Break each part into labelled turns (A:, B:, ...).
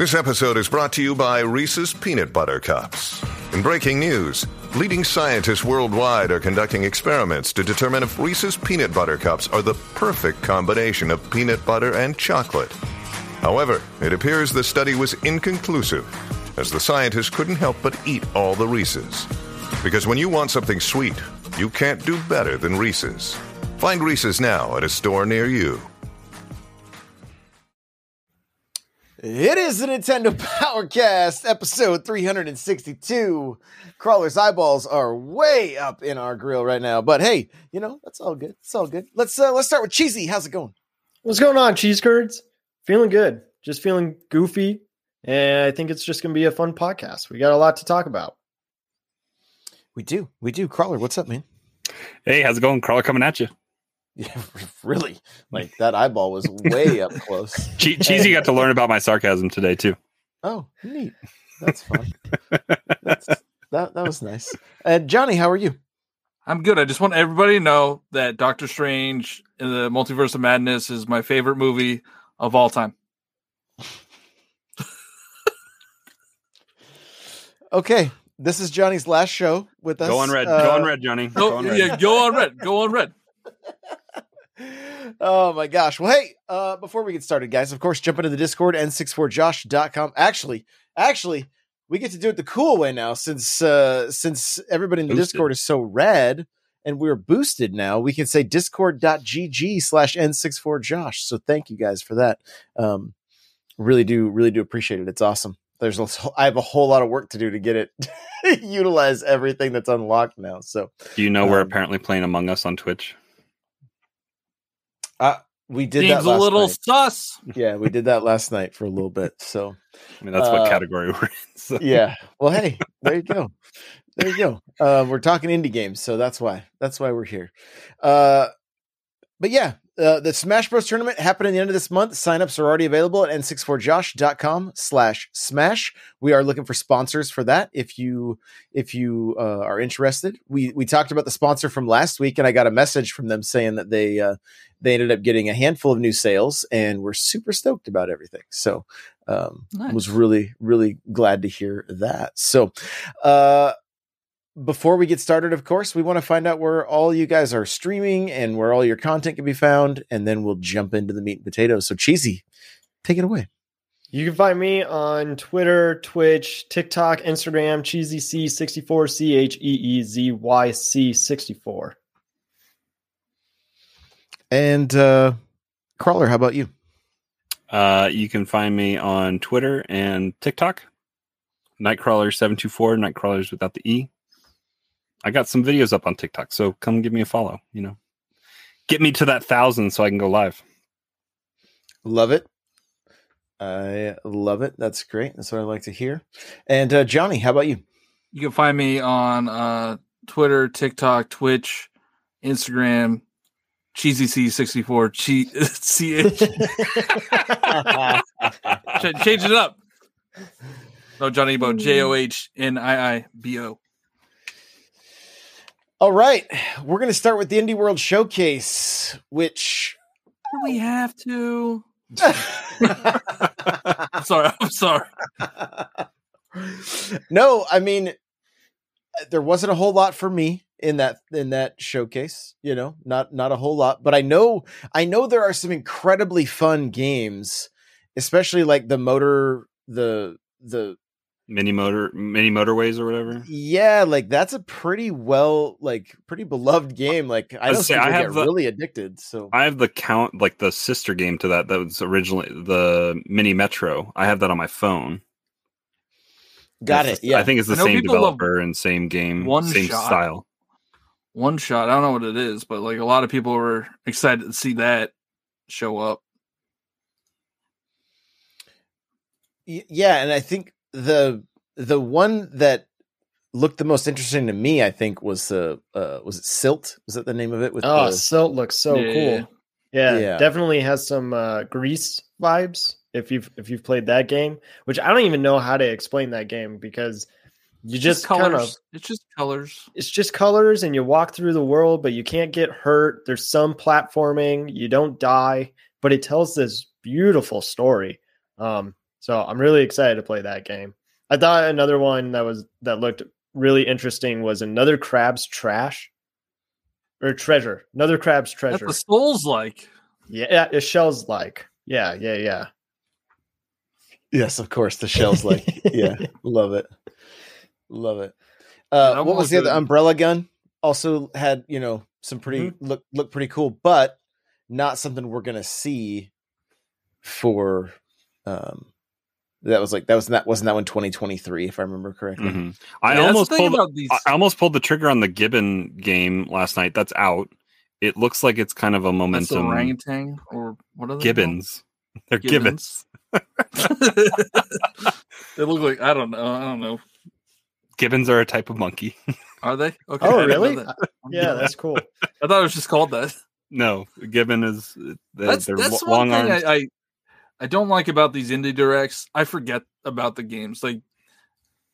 A: This episode is brought to you by Reese's Peanut Butter Cups. In breaking news, leading scientists worldwide are conducting experiments to determine if Reese's Peanut Butter Cups are the perfect combination of peanut butter and chocolate. However, it appears the study was inconclusive, as the scientists couldn't help but eat all the Reese's. Because when you want something sweet, you can't do better than Reese's. Find Reese's now at a store near you.
B: It is the Nintendo Powercast, episode 362. Crawler's eyeballs are way up in our grill right now, but hey, you know that's all good. It's all good. Let's uh, let's start with Cheesy. How's it going?
C: What's going on, cheese curds? Feeling good. Just feeling goofy, and I think it's just going to be a fun podcast. We got a lot to talk about.
B: We do, we do. Crawler, what's up, man?
D: Hey, how's it going? Crawler coming at you.
B: Yeah, really. Like that eyeball was way up close.
D: Che- Cheesy got to learn about my sarcasm today too.
B: Oh, neat. That's fun. That's, that that was nice. Uh, Johnny, how are you?
E: I'm good. I just want everybody to know that Doctor Strange in the Multiverse of Madness is my favorite movie of all time.
B: Okay, this is Johnny's last show with us.
D: Go on red.
B: Uh,
D: go on red, Johnny. Go
E: Go,
D: on red.
E: yeah, go on red. Go on red.
B: oh my gosh. Well, hey, uh, before we get started, guys, of course, jump into the Discord, n64josh.com. Actually, actually, we get to do it the cool way now since uh since everybody in the
D: Boosted.
B: Discord is so red and we're boosted now. We can say discord.gg slash n64josh. So thank you guys for that. Um really do really do appreciate it. It's awesome. There's a, I have a whole lot of work to do to get it utilize everything that's unlocked now. So
D: Do you know we're
B: Um,
D: apparently playing Among Us on Twitch?
B: uh we did
E: Seems
B: that
E: a little
B: night.
E: sus.
B: Yeah, we did that last night for a little bit. So
D: I mean, that's
B: Uh,
D: what category we're in. So.
B: yeah. Well, hey, there you go. There you go. Uh, we're talking indie games, so that's why. That's why we're here. Uh, but yeah, uh, the Smash Bros tournament happened at the end of this month. Signups are already available at n64josh.com slash smash. We are looking for sponsors for that. If you if you uh, are interested, we we talked about the sponsor from last week, and I got a message from them saying that they uh, they ended up getting a handful of new sales, and we're super stoked about everything. So um,
E: Nice.
B: was really really glad to hear that. So. Uh, before we get started, of course, we want to find out where all you guys are streaming and where all your content can be found, and then we'll jump into the meat and potatoes. So, Cheesy, take it away.
C: You can find me on Twitter, Twitch, TikTok, Instagram, CheezyC64, C H E E Z Y C 64.
B: And uh, Crawler, how about you?
D: Uh, you can find me on Twitter and TikTok. Nightcrawler724, Nightcrawlers without the E. I got some videos up on TikTok, so come give me a follow. You know, get me to that thousand so I can go live.
B: Love it. I love it. That's great. That's what I like to hear. And uh, Johnny, how about you?
E: You can find me on uh, Twitter, TikTok, Twitch, Instagram, CheesyC64. Che- C- Ch- change it up. No, Johnny Bo. J O H N I I B O.
B: All right, we're going to start with the Indie World Showcase, which
E: Do we have to? I'm sorry. I'm sorry.
B: no, I mean there wasn't a whole lot for me in that in that showcase, you know, not not a whole lot, but I know I know there are some incredibly fun games, especially like the motor the the
D: Mini motor, mini motorways or whatever.
B: yeah, like that's a pretty well like pretty beloved game. Like I
D: I'd
B: know
D: say
B: people
D: I
B: get
D: the-
B: really addicted. So
D: I have the count, like the sister game to that. That was originally the Mini Metro. I have that on my phone.
B: got
D: It's
B: it.
D: the-
B: Yeah.
D: I think it's the same developer and same game,
E: one
D: same
E: shot.
D: style.
E: One shot. I don't know what it is, but like a lot of people were excited to see that show up.
B: Yeah, and I think the the one that looked the most interesting to me, I think, was the uh, was it Silt? Was that the name of it? With
C: oh,
B: the,
C: Silt looks so
E: Yeah.
C: cool. Yeah,
B: Yeah.
C: definitely has some uh, Gris vibes. if you've if you've played that game, which I don't even know how to explain that game because you just,
E: colors.
C: kind of
E: It's just colors.
C: it's just colors and you walk through the world, but you can't get hurt. There's some platforming, you don't die, but it tells this beautiful story. Um, so I'm really excited to play that game. I thought another one that was that looked really interesting was another crab's trash or treasure. Another crab's
E: That's
C: treasure.
E: the souls like.
C: Yeah, it shells like. Yeah, yeah, yeah.
B: Yes, of course. The shells, like, yeah, love it, love it. Uh,
E: that
B: what was
E: was
B: the other umbrella gun? Also had you know some pretty look look pretty cool, but not something we're gonna see for. um That was like that was that wasn't that one 2023 if I remember correctly.
D: Mhm. I
E: Yeah,
D: almost pulled.
E: about these.
D: I almost pulled the trigger on the Gibbon game last night. That's out. It looks like it's kind of a
E: That's
D: momentum.
E: orangutan or what are they?
D: Gibbons. They're
E: called?
D: gibbons.
E: they look like I don't know. I don't know.
D: Gibbons are a type of monkey.
E: Are they? Okay.
C: Oh,
E: I didn't know
C: really?
E: that.
C: Yeah, that's cool.
E: I thought it was just called that.
D: no, gibbon is they're,
E: That's
D: they're
E: that's
D: long
E: one thing
D: arms.
E: I, I I don't like about these indie directs. I forget about the games. Like,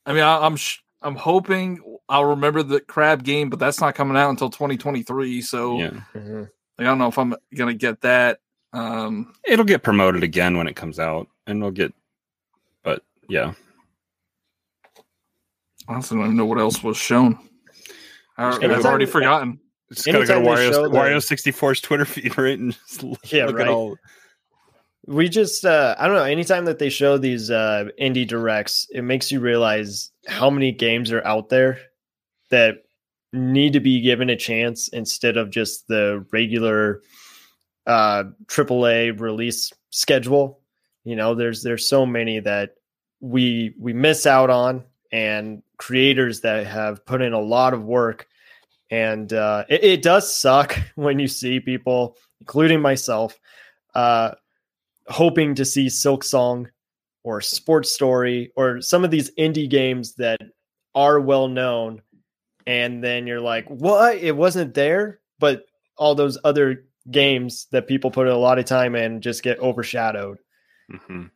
E: I mean, I, I'm sh- I'm hoping I'll remember the crab game, but that's not coming out until 2023. So
D: yeah,
C: Mhm.
E: like, I don't know if I'm gonna get that. Um,
D: it'll get promoted again when it comes out, and we'll get. But yeah,
E: I honestly don't even know what else was shown. I, I've already forgotten.
D: just gotta go to
C: Anytime
D: Wario Wario 64's Twitter feed, right? And just look,
C: Yeah,
D: look
C: right.
D: at all.
C: We just uh i don't know anytime that they show these uh indie directs it makes you realize how many games are out there that need to be given a chance instead of just the regular uh aaa release schedule. You know there's there's so many that we we miss out on and creators that have put in a lot of work. And uh it, it does suck when you see people including myself uh hoping to see Silk Song or Sports Story or some of these indie games that are well known. And then you're like, what? It wasn't there. But all those other games that people put a lot of time in just get overshadowed.
D: Mhm.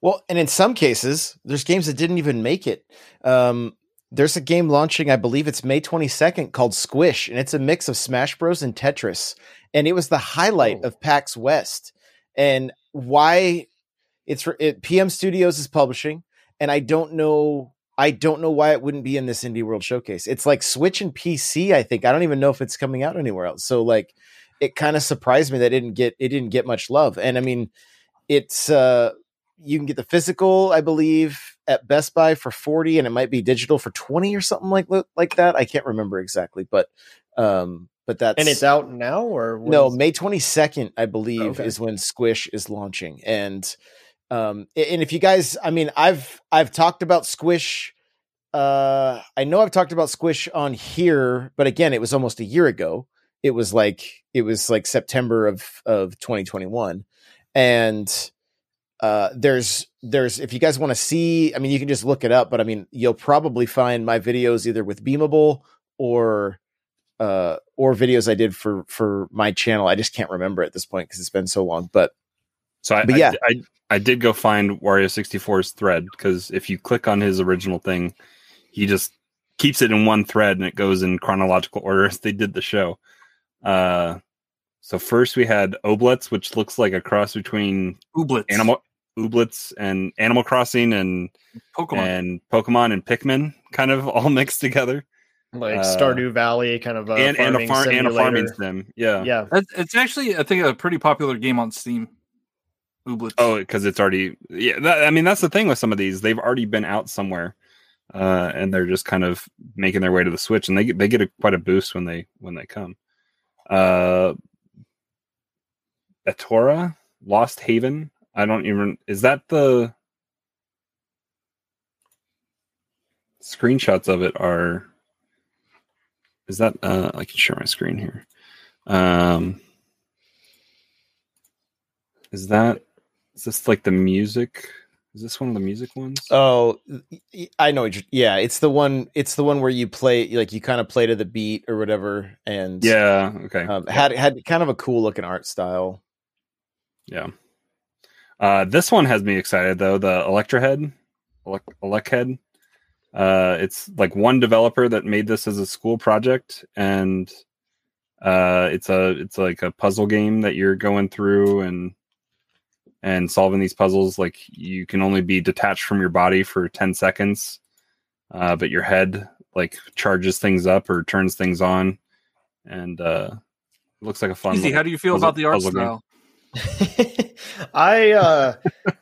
B: Well, and in some cases, there's games that didn't even make it. Um, there's a game launching, I believe it's May 22nd, called Squish, and it's a mix of Smash Bros. and Tetris. And it was the highlight
C: Oh.
B: of PAX West. And why it's it, PM Studios is publishing, and I don't know. I don't know why it wouldn't be in this Indie World Showcase. It's like Switch and PC. I think I don't even know if it's coming out anywhere else. So like, it kind of surprised me that it didn't get it didn't get much love. And I mean, it's uh you can get the physical, I believe, at Best Buy for 40 and it might be digital for 20 or something like like that. I can't remember exactly, but um but that's
C: And it's out now or
B: no,
C: when's-
B: May 22nd, I believe,
C: Okay.
B: is when Squish is launching. And um and if you guys, I mean, I've I've talked about Squish uh I know I've talked about Squish on here, but again, it was almost a year ago. It was like it was like September of of 2021. And uh there's there's if you guys want to see, I mean, you can just look it up, but I mean, you'll probably find my videos either with Beamable or uh or videos I did for for my channel. I just can't remember at this point because it's been so long. But
D: So I,
B: But
D: I-
B: yeah.
D: I, I did go find Wario 64's thread because if you click on his original thing, he just keeps it in one thread and it goes in chronological order as they did the show. Uh, so first we had Ooblets, which looks like a cross between
E: Ooblets.
D: Animal Ooblets and Animal Crossing and
E: Pokemon.
D: and Pokemon and Pikmin, kind of all mixed together,
C: like
D: uh,
C: Stardew Valley kind of a
D: and and a
C: farming
D: farm and a farming sim. Yeah.
C: Yeah.
E: It's- it's actually, I think, a pretty popular game on Steam. Ooblets.
D: Oh, because it's already yeah. That, I mean, that's the thing with some of these; they've already been out somewhere, uh, and they're just kind of making their way to the Switch, and they get they get a, quite a boost when they when they come. Uh, Itorah, Lost Haven. I don't even. Is that the screenshots of it? Are is that? Uh, I can share my screen here. Um, is that is this like the music? Is this one of the music ones?
B: oh, I know. Yeah, it's the one. It's the one where you play like you kind of play to the beat or whatever, and
D: yeah. Okay.
B: um, had had kind of a cool looking art style.
D: yeah. Uh, this one has me excited though. The Electra Head, Elec Elec Head. Uh, it's like one developer that made this as a school project, and uh, it's a it's like a puzzle game that you're going through and and solving these puzzles. Like you can only be detached from your body for ten seconds, uh, but your head like charges things up or turns things on, and uh, it looks like a fun.
E: Easy.
D: little
E: How do you feel
D: puzzle-
E: about the art style?
C: I uh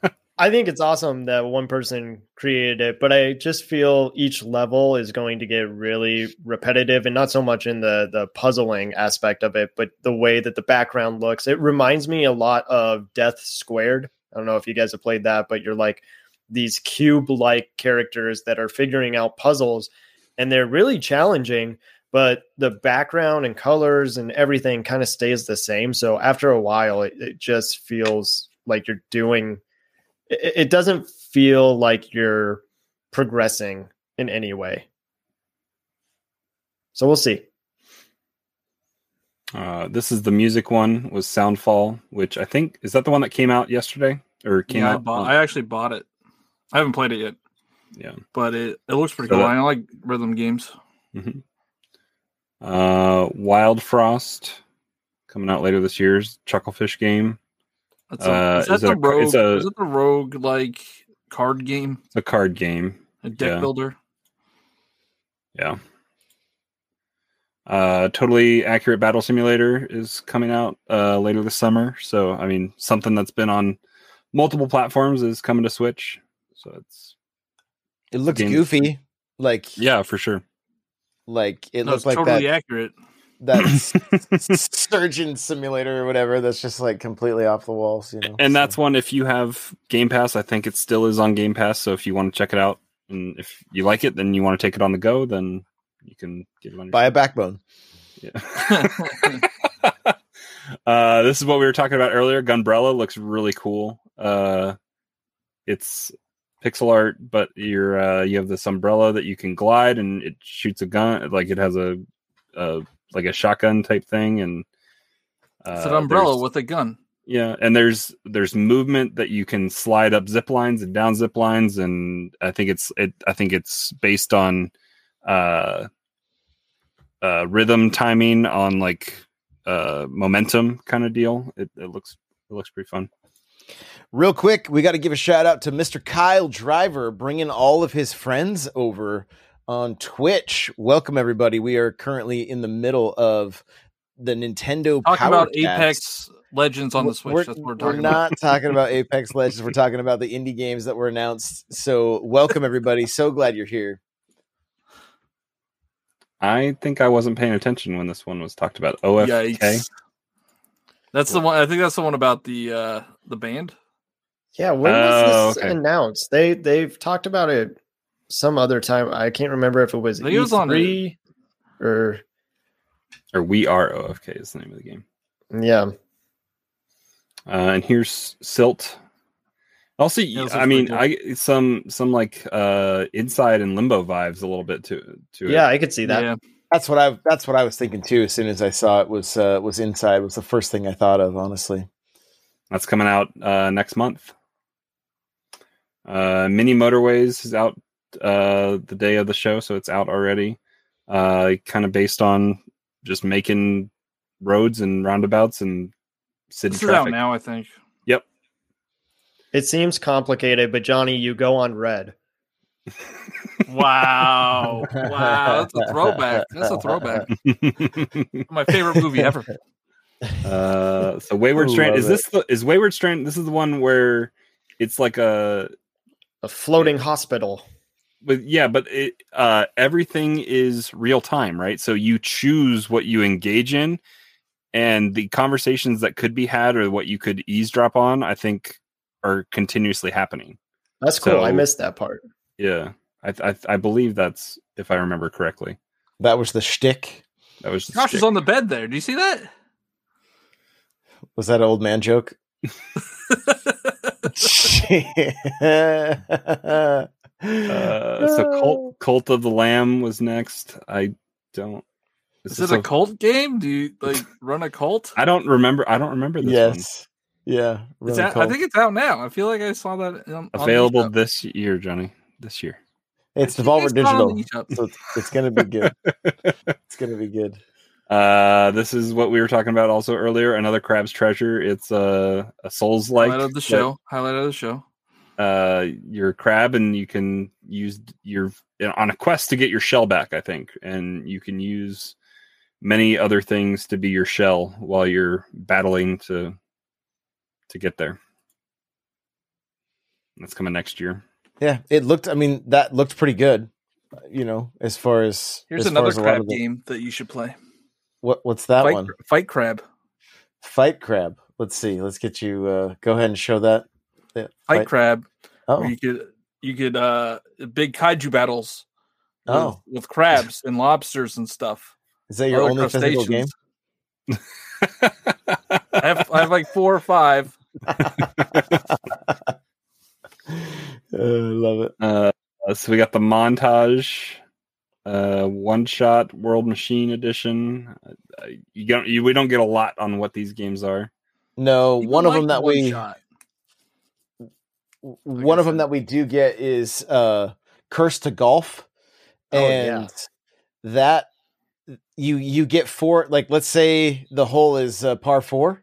C: I think it's awesome that one person created it, but I just feel each level is going to get really repetitive and not so much in the the puzzling aspect of it, but the way that the background looks. It reminds me a lot of Death Squared. I don't know if you guys have played that, but you're like these cube-like characters that are figuring out puzzles and they're really challenging, but the background and colors and everything kind of stays the same. So after a while, it, it just feels like you're doing. It, it doesn't feel like you're progressing in any way. So we'll see.
D: Uh, this is the music one was Soundfall, which I think is that the one that came out yesterday or came
E: Yeah, I,
D: out.
E: bought, I actually bought it. I haven't played it yet,
D: yeah.
E: but it, it looks pretty
D: So
E: cool.
D: that-
E: I like rhythm games.
D: Mhm. Uh, Wild Frost coming out later this year's Chucklefish game.
E: That's a,
D: Uh,
E: is that
D: is it
E: the
D: a
E: rogue?
D: it's a-
E: is it the rogue like card game?
D: It's a card game.
E: A deck
D: Yeah.
E: builder?
D: Yeah. Uh, totally accurate battle simulator is coming out uh, later this summer. So I mean, something that's been on multiple platforms is coming to Switch. So it's
B: It looks goofy. Like
D: yeah, for sure.
B: like it
E: No,
B: looks like
E: totally
B: that
E: accurate.
B: That surgeon simulator or whatever that's just like completely off the walls, you know.
D: and
B: so.
D: that's one if you have Game Pass, I think it still is on Game Pass. So if you want to check it out and if you like it, then you want to take it on the go, then you can get it on your
B: buy a backbone.
D: Yeah. uh, this is what we were talking about earlier. Gunbrella looks really cool. Uh, it's pixel art, but you're uh, you have this umbrella that you can glide, and it shoots a gun. Like it has a, a like a shotgun type thing, and uh,
E: it's an umbrella with a gun.
D: yeah, and there's there's movement that you can slide up zip lines and down zip lines, and I think it's it. I think it's based on uh, uh, rhythm timing on like uh, momentum kind of deal. It, it looks it looks pretty fun.
B: Real quick, we got to give a shout out to Mr. Kyle Driver bringing all of his friends over on Twitch. Welcome everybody. We are currently in the middle of the Nintendo
E: Talking about
B: Cast.
E: Apex Legends on the Switch.
B: We're,
E: That's what we're
B: we're
E: talking about.
B: not talking about Apex Legends. We're talking about the indie games that were announced. So, welcome everybody. So glad you're here.
D: I think I wasn't paying attention when this one was talked about. OFK.
E: Yikes. That's the one. I think that's the one about the uh the band.
C: Yeah, when
D: Oh,
C: was this
D: okay.
C: announced? They they've talked about it some other time. I can't remember if it was
E: it was on
C: E3 or
D: Or We Are OFK is the name of the game.
C: yeah.
D: Uh, and here's Silt. Also,
E: Yeah, this
D: I mean,
E: pretty
D: I some some like uh inside and limbo vibes a little bit to to it.
C: Yeah, I could see that.
E: Yeah.
B: That's what I that's what I was thinking too. As soon as I saw it was uh, was inside was the first thing I thought of. Honestly,
D: That's coming out uh, next month. Uh, Mini Motorways is out uh, the day of the show, so it's out already. Uh, kind of based on just making roads and roundabouts and city
E: This is out
D: traffic.
E: now, I think. Yep.
C: It seems complicated, but Johnny, you go on red.
E: Wow. wow. That's a throwback. That's a throwback. My favorite movie ever.
D: uh, so Wayward Strand is this the is Wayward Strand? This is the one where it's like a
C: A floating hospital.
D: But yeah, but it, uh, everything is real time, right? So you choose what you engage in, and the conversations that could be had or what you could eavesdrop on, I think, are continuously happening.
C: That's cool. I missed that part.
D: Yeah, I I, I believe that's if I remember correctly.
B: that was the shtick.
D: That was the
E: Josh is on the bed there. Do you see that?
B: Was that an old man joke?
D: Uh, so cult cult of the lamb was next. I don't.
E: Is
D: this
E: it a cult game? Do you like run a cult?
D: I don't remember. I don't remember this one.
B: yes. Yeah,
E: It's
B: really
E: out, I think it's out now. I feel like I saw that on, on
D: Available
E: eShop.
D: this year, Johnny. This year.
B: it's
E: I think I
B: Devolver
E: saw it on
B: Digital, so it's, it's gonna be good. It's gonna be good.
D: Uh, this is what we were talking about also earlier. Another Crab's Treasure. It's a a Souls like
E: Highlight of the show. Highlight of the show.
D: Uh, you're crab, and you can use your on a quest to get your shell back. I think, and you can use many other things to be your shell while you're battling to to get there. That's coming next year.
B: Yeah, it looked. I mean, that looked pretty good. You know, as far as
E: Here's
B: as far
E: another
B: as a lot
E: crab game that you should play.
B: What what's that
E: Fight,
B: one?
E: Fight Crab.
B: Fight Crab. Let's see. Let's get you. Uh, go ahead and show that. Yeah,
E: Fight Crab.
B: Oh,
E: you could you could uh big kaiju battles with,
B: Oh.
E: with crabs and lobsters and stuff.
B: is that your
E: Other
B: only physical game?
E: I have I have like four or five.
B: Uh, I love it.
D: Uh, so we got the montage, uh, one shot World Machine Edition. Uh, you don't, you, we don't get a lot on what these games are.
B: No,
E: People
B: one of
E: like
B: them that
E: one
B: we
E: shot.
B: One of them that we do get is uh Cursed to Golf
C: Oh, yeah.
B: and that you you get four like let's say the hole is uh, par 4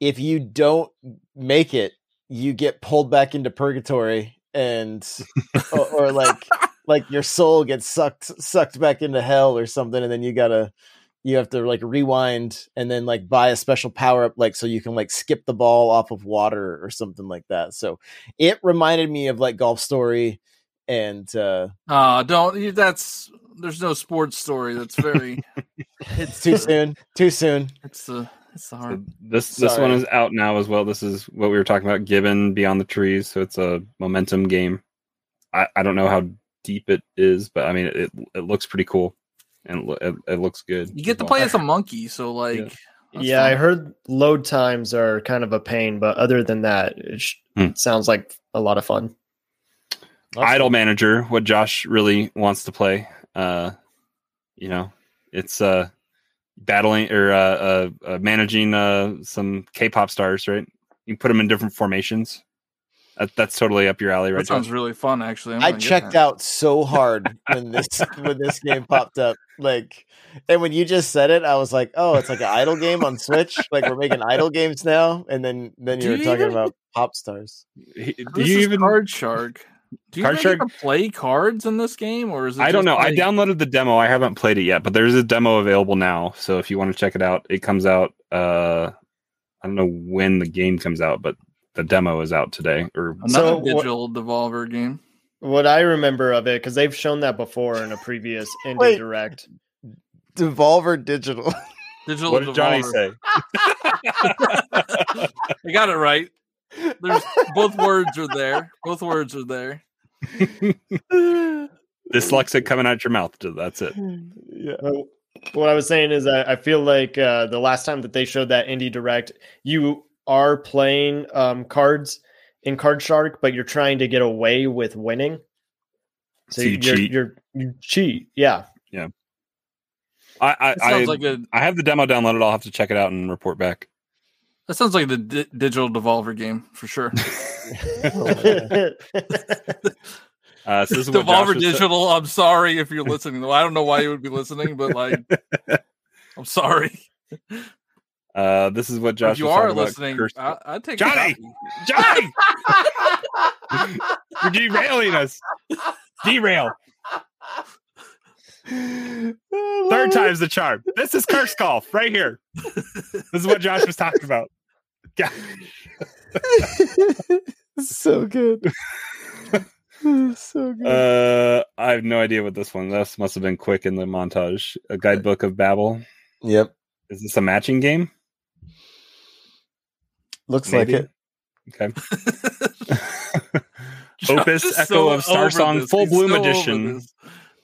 B: if you don't make it you get pulled back into purgatory and or, or like like your soul gets sucked sucked back into hell or something and then you got to you have to like rewind and then like buy a special power up like so you can like skip the ball off of water or something like that so it reminded me of like golf story and uh
E: Uh don't you- that's there's no sports story. That's very
B: it's too soon too soon
E: it's the it's the
D: So
E: hard
D: this this one is out now as well. This is what we were talking about. Gibbon Beyond the Trees. So it's a momentum game. I, I don't know how deep it is, but I mean it it looks pretty cool and it, it, it looks good.
E: you get to play as a monkey, so like
D: Yeah.
E: that's
C: yeah, I heard load times are kind of a pain, but other than that, it sh-
D: Hmm.
C: sounds like a lot of fun.
D: Idol Manager, what Josh really wants to play. Uh, you know, it's uh battling or uh, uh, uh managing uh some K-pop stars, right? You can put them in different formations. That, that's totally up your alley, right?
E: that sounds
D: Josh?
E: really fun actually. I'm
B: i checked out so hard when this when this game popped up like and when you just said it i was like oh it's like an idle game on switch like we're making idle games now and then then you
E: Do
B: were
E: you
B: talking
E: even-
B: about pop stars
D: He- Do
E: This
D: you even?
E: Card Shark? Do you
D: Card
E: think
D: Shark-
E: you can play cards in this game, or is it?
D: I don't
E: just
D: know. I downloaded the demo. I haven't played it yet, but there's a demo available now. So if you want to check it out, it comes out. Uh, I don't know when the game comes out, but the demo is out today. Or
E: another
C: So what-
E: digital Devolver game.
C: What I remember of it, because they've shown that before in a previous Indie
B: Wait.
C: Direct.
B: devolver digital
E: Digital
D: what did Johnny say?
E: I got it right. There's both words are there. Both words are there.
D: Dyslexic coming out your mouth. That's it.
B: yeah
C: What I was saying is, I, I feel like uh, the last time that they showed that Indie Direct, you are playing um, cards in Card Shark, but you're trying to get away with winning.
D: So you
C: you're,
D: cheat.
C: You're, you cheat. Yeah.
D: Yeah. I
E: I,
D: I,
E: like a
D: I have the demo downloaded. I'll have to check it out and report back.
E: that sounds like the di- digital Devolver game for sure.
D: Uh, so this is what Josh
E: Devolver
D: was sa-
E: Digital. I'm sorry if you're listening. I don't know why you would be listening, but like, I'm sorry.
D: Uh, this is what Josh.
E: if you
D: was
E: are
D: talking
E: listening,
D: cursed-
E: I, I'd take
D: Johnny! Johnny, you're derailing us. Derail. Third time's the charm. This is curse golf right here. This is what Josh was talking about. Yeah.
B: so good so good
D: Uh, I have no idea what this one. This must have been quick in the montage. A guidebook of Babel.
B: yep
D: Is this a matching game?
B: Looks
D: Maybe.
B: like it
D: Okay. Opus Echo
E: so
D: of Star Song
E: this.
D: Full
E: He's
D: Bloom
E: so
D: Edition.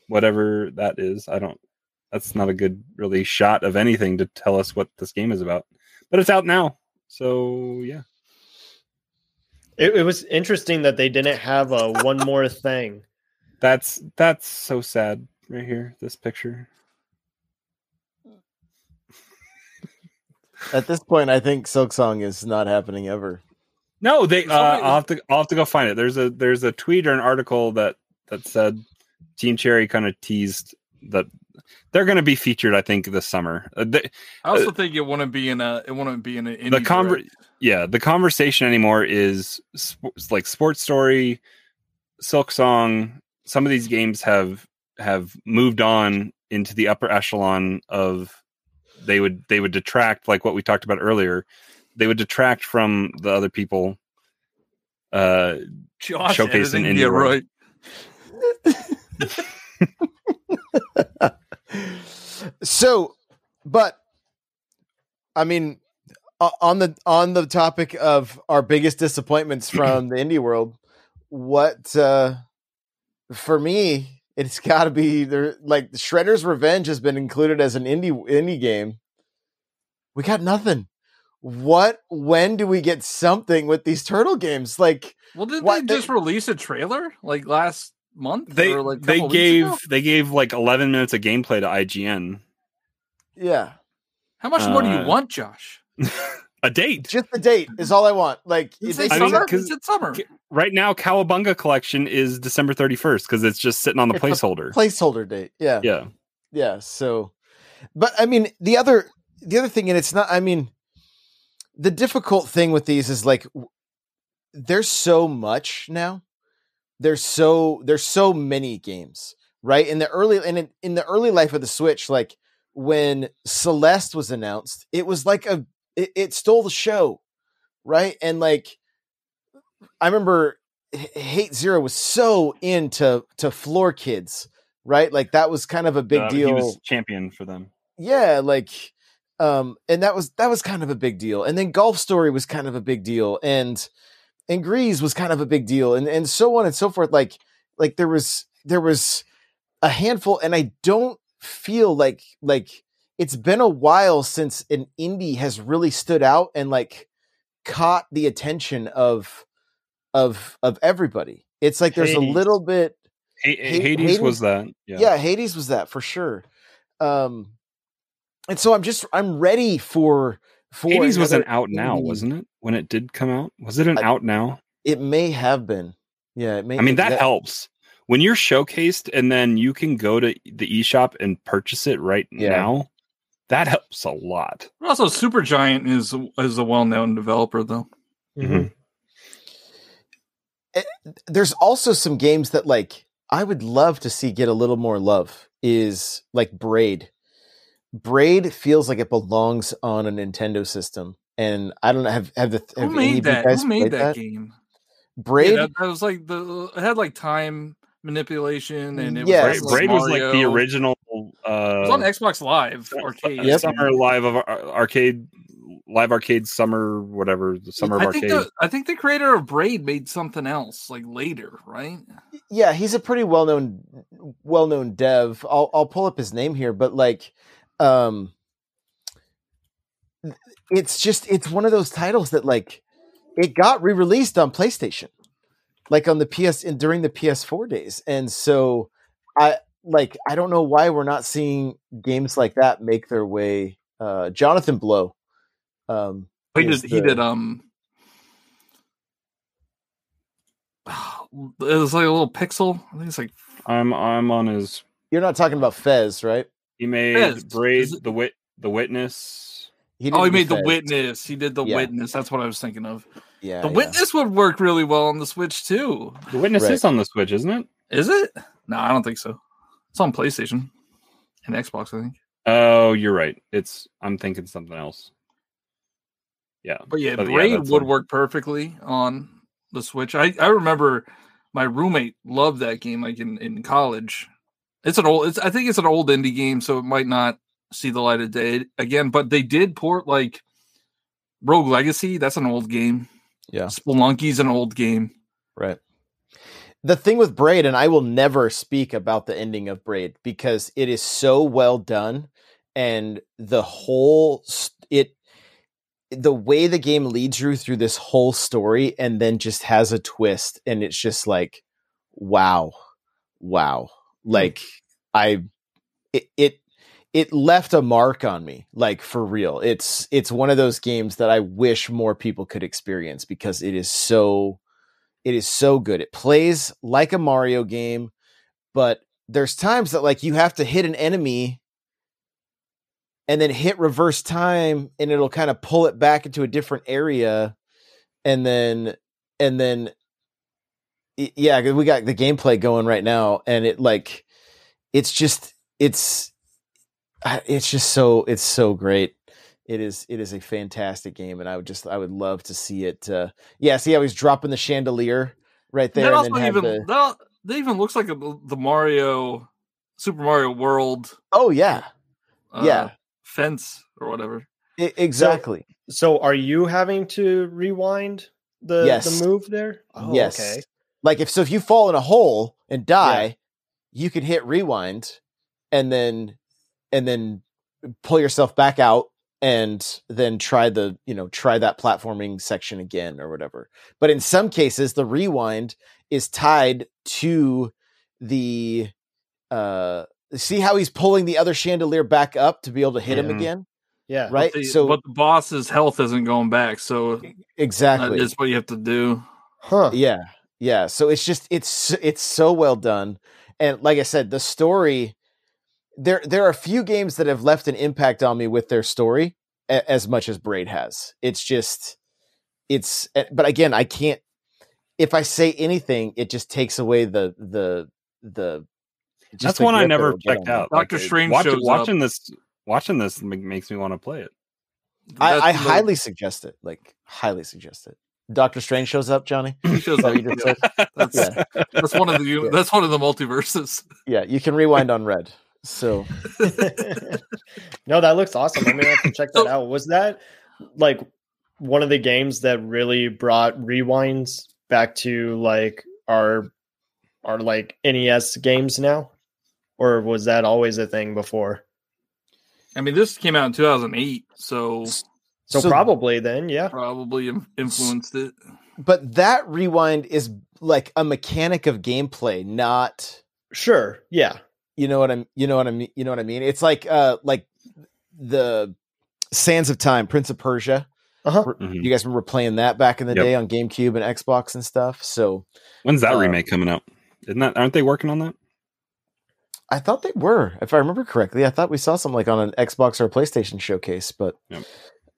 D: Whatever that is. I don't that's not a good really shot of anything to tell us what this game is about. But it's out now. So yeah.
C: It, it was interesting that they didn't have a one more thing.
D: That's that's so sad right here, this picture.
B: At this point, I think Silk Song is not happening ever.
D: No, they. Uh,
E: Somebody-
D: I'll have to. I'll have to go find it. There's a there's a tweet or an article that that said Team Cherry kind of teased that they're going to be featured. I think this summer. Uh, they,
E: I also think it wouldn't be in a it wouldn't be in an indie
D: the conver- yeah, the conversation anymore is sp- like Sports Story, Silk Song. Some of these games have have moved on into the upper echelon of they would they would detract like what we talked about earlier. They would detract from the other people. Uh,
E: Josh
D: showcase in
E: editing,
D: indie
E: yeah,
D: world.
E: right.
B: so, but I mean, on the on the topic of our biggest disappointments from the indie world, what uh for me, it's got to be there. Like Shredder's Revenge has been included as an indie indie game. We got nothing. What? When do we get something with these turtle games? Like,
E: Well, did they just release a trailer like last month?
D: they
E: or, like,
D: they gave they gave like 11 minutes of gameplay to IGN.
B: yeah,
E: How much more do you
D: uh,
E: want, Josh?
D: A date.
B: just the date is all I want. Like,
E: Is
B: they
E: it
D: I mean,
E: summer?
D: 'cause-
E: Is it summer?
D: Right now, Cowabunga collection is December 31st because it's just sitting on the
B: It's a
D: placeholder.
B: placeholder date. Yeah.
D: yeah.
B: yeah so but i mean the other the other thing and it's not i mean the difficult thing with these is like there's so much now there's so there's so many games right in the early and in, in the early life of the switch like when celeste was announced it was like a it, it stole the show right? And like i remember hate zero was so into to floor kids right? Like that was kind of a big
D: Uh,
B: deal
D: He was champion for them.
B: yeah like um and that was that was kind of a big deal. And then golf story was kind of a big deal and and Gris was kind of a big deal and and so on and so forth. Like like there was there was a handful and i don't feel like like it's been a while since an indie has really stood out and like caught the attention of of of everybody it's like there's a little bit
D: Ha-
B: Ha-
D: Hades,
B: Hades-
D: was that.
B: yeah. hades was that for sure um and so i'm just i'm ready for for
D: Hades wasn't
B: another
D: out now,
B: indie-
D: wasn't it? When it did come out, was it an
B: I-
D: out now?
B: it may have been yeah it may
D: I mean,
B: it-
D: that helps when you're showcased, and then you can go to the eShop and purchase it right
B: Yeah.
D: now. That helps a lot.
E: Also, Supergiant is is a well known developer though.
D: Mhm.
B: there's also some games that like I would love to see get a little more love is like Braid. Braid feels like it belongs on a Nintendo system. And I don't know have have the have
E: Who
B: any
E: made
B: of you
E: that?
B: guys
E: Who made
B: played
E: that, game?
B: Braid
E: Yeah, that, that was like the it had like time manipulation and it
B: Yes.
E: was
D: Braid,
E: like
D: Braid was like the
E: Mario.
D: original.
E: It was on
D: Uh,
E: Xbox Live arcade.
B: Yep.
D: Summer live of Ar- arcade, live arcade summer, whatever the summer of
E: I think
D: arcade.
E: the I think the creator of Braid made something else like later, right?
B: yeah, he's a pretty well known well known dev. I'll I'll pull up his name here, but like um it's just it's one of those titles that like it got re-released on PlayStation. Like on the PS in during the PS4 days. And so I like I don't know why we're not seeing games like that make their way uh Jonathan Blow um
E: He
B: is
E: did he did um it was like a little pixel. I think it's like
D: I'm I'm on his.
B: You're not talking about Fez, right?
D: He made
E: Fez.
D: Braid
E: it-
D: the wit the witness.
B: He
E: oh he
B: didn't do
E: made the witness. He did the
B: Yeah.
E: witness. That's what I was thinking of.
B: Yeah.
E: The
B: yeah.
E: witness would work really well on the Switch too.
D: The witness
B: Right.
D: is on the Switch, isn't it?
E: Is it? No, I don't think so. It's on PlayStation and Xbox, I think.
D: Oh, you're right. It's I'm thinking something else. Yeah,
E: But yeah,
D: But
E: Braid
D: that's
E: would
D: on-
E: work perfectly on the Switch. I, I remember my roommate loved that game like in, in college. It's an old it's I think it's an old indie game, so it might not see the light of day again, but they did port like Rogue Legacy, that's an old game.
B: Yeah.
E: Spelunky's an old game.
B: Right. The thing with Braid, and I will never speak about the ending of Braid because it is so well done, and the whole it the way the game leads you through this whole story, and then just has a twist, and it's just like, wow, wow, hmm. like I, it, it it left a mark on me, like for real. It's it's one of those games that I wish more people could experience because it is so it is so good. It plays like a Mario game, but there's times that like you have to hit an enemy and then hit reverse time and it'll kind of pull it back into a different area and then and then yeah we got the gameplay going right now and it like it's just it's it's just so it's so great it is it is a fantastic game and i would just i would love to see it uh yeah see how he's dropping the chandelier right there
E: that
B: and
E: also
B: then
E: even
B: the,
E: that, that even looks like a, the Mario Super Mario World
B: oh yeah
E: uh,
B: Yeah.
E: fence or whatever.
B: I- exactly
C: So are you having to rewind the
B: Yes.
C: the move there? Oh,
B: yes
C: Okay.
B: like if so if you fall in a hole and die you can hit rewind and then and then pull yourself back out and then try the you know try that platforming section again or whatever. But in some cases the rewind is tied to the uh see how he's pulling the other chandelier back up to be able to hit him again?
C: Yeah.
B: right?
E: The-
B: so
E: but the boss's health isn't going back, so
B: exactly.
E: that is what you have to do.
C: Huh.
B: yeah. Yeah. So it's just it's it's so well done. And like i said the story there there are a few games that have left an impact on me with their story a- as much as braid has it's just it's eh, but again i can't if i say anything it just takes away the the the just
D: That's
B: the
D: one I never
B: it'll
D: checked out.
E: Doctor
D: it-
E: Strange
D: watch-
E: shows
D: watching this. Watching this makes me want to play it.
B: i, I
E: That's the-
B: highly suggest it like highly suggest it doctor strange shows up johnny
E: he shows up.
B: what you just
E: yeah.
B: said?
E: That's
B: yeah
E: that's one of the
B: Yeah.
E: that's one of the multiverses.
B: yeah you can rewind on red so
C: no, that looks awesome. I'm gonna have to check that out. Was that like one of the games that really brought rewinds back to like our our like NES games now? Or was that always a thing before?
E: I mean, this came out in 2008, so
C: So,
B: So-
C: probably then, yeah.
E: probably influenced it.
B: but that rewind is like a mechanic of gameplay not
C: Sure. Yeah.
B: You know what i'm you know what i mean you know what i mean it's like uh like the sands of time prince of persia
C: Uh-huh.
D: Mhm.
B: you guys remember playing that back in the
D: Yep.
B: day on gamecube and xbox and stuff so
D: When's that
B: Uh,
D: remake coming out? Isn't that? Aren't they working on that?
B: i thought they were if i remember correctly i thought we saw something like on an xbox or a playstation showcase but
D: Yep.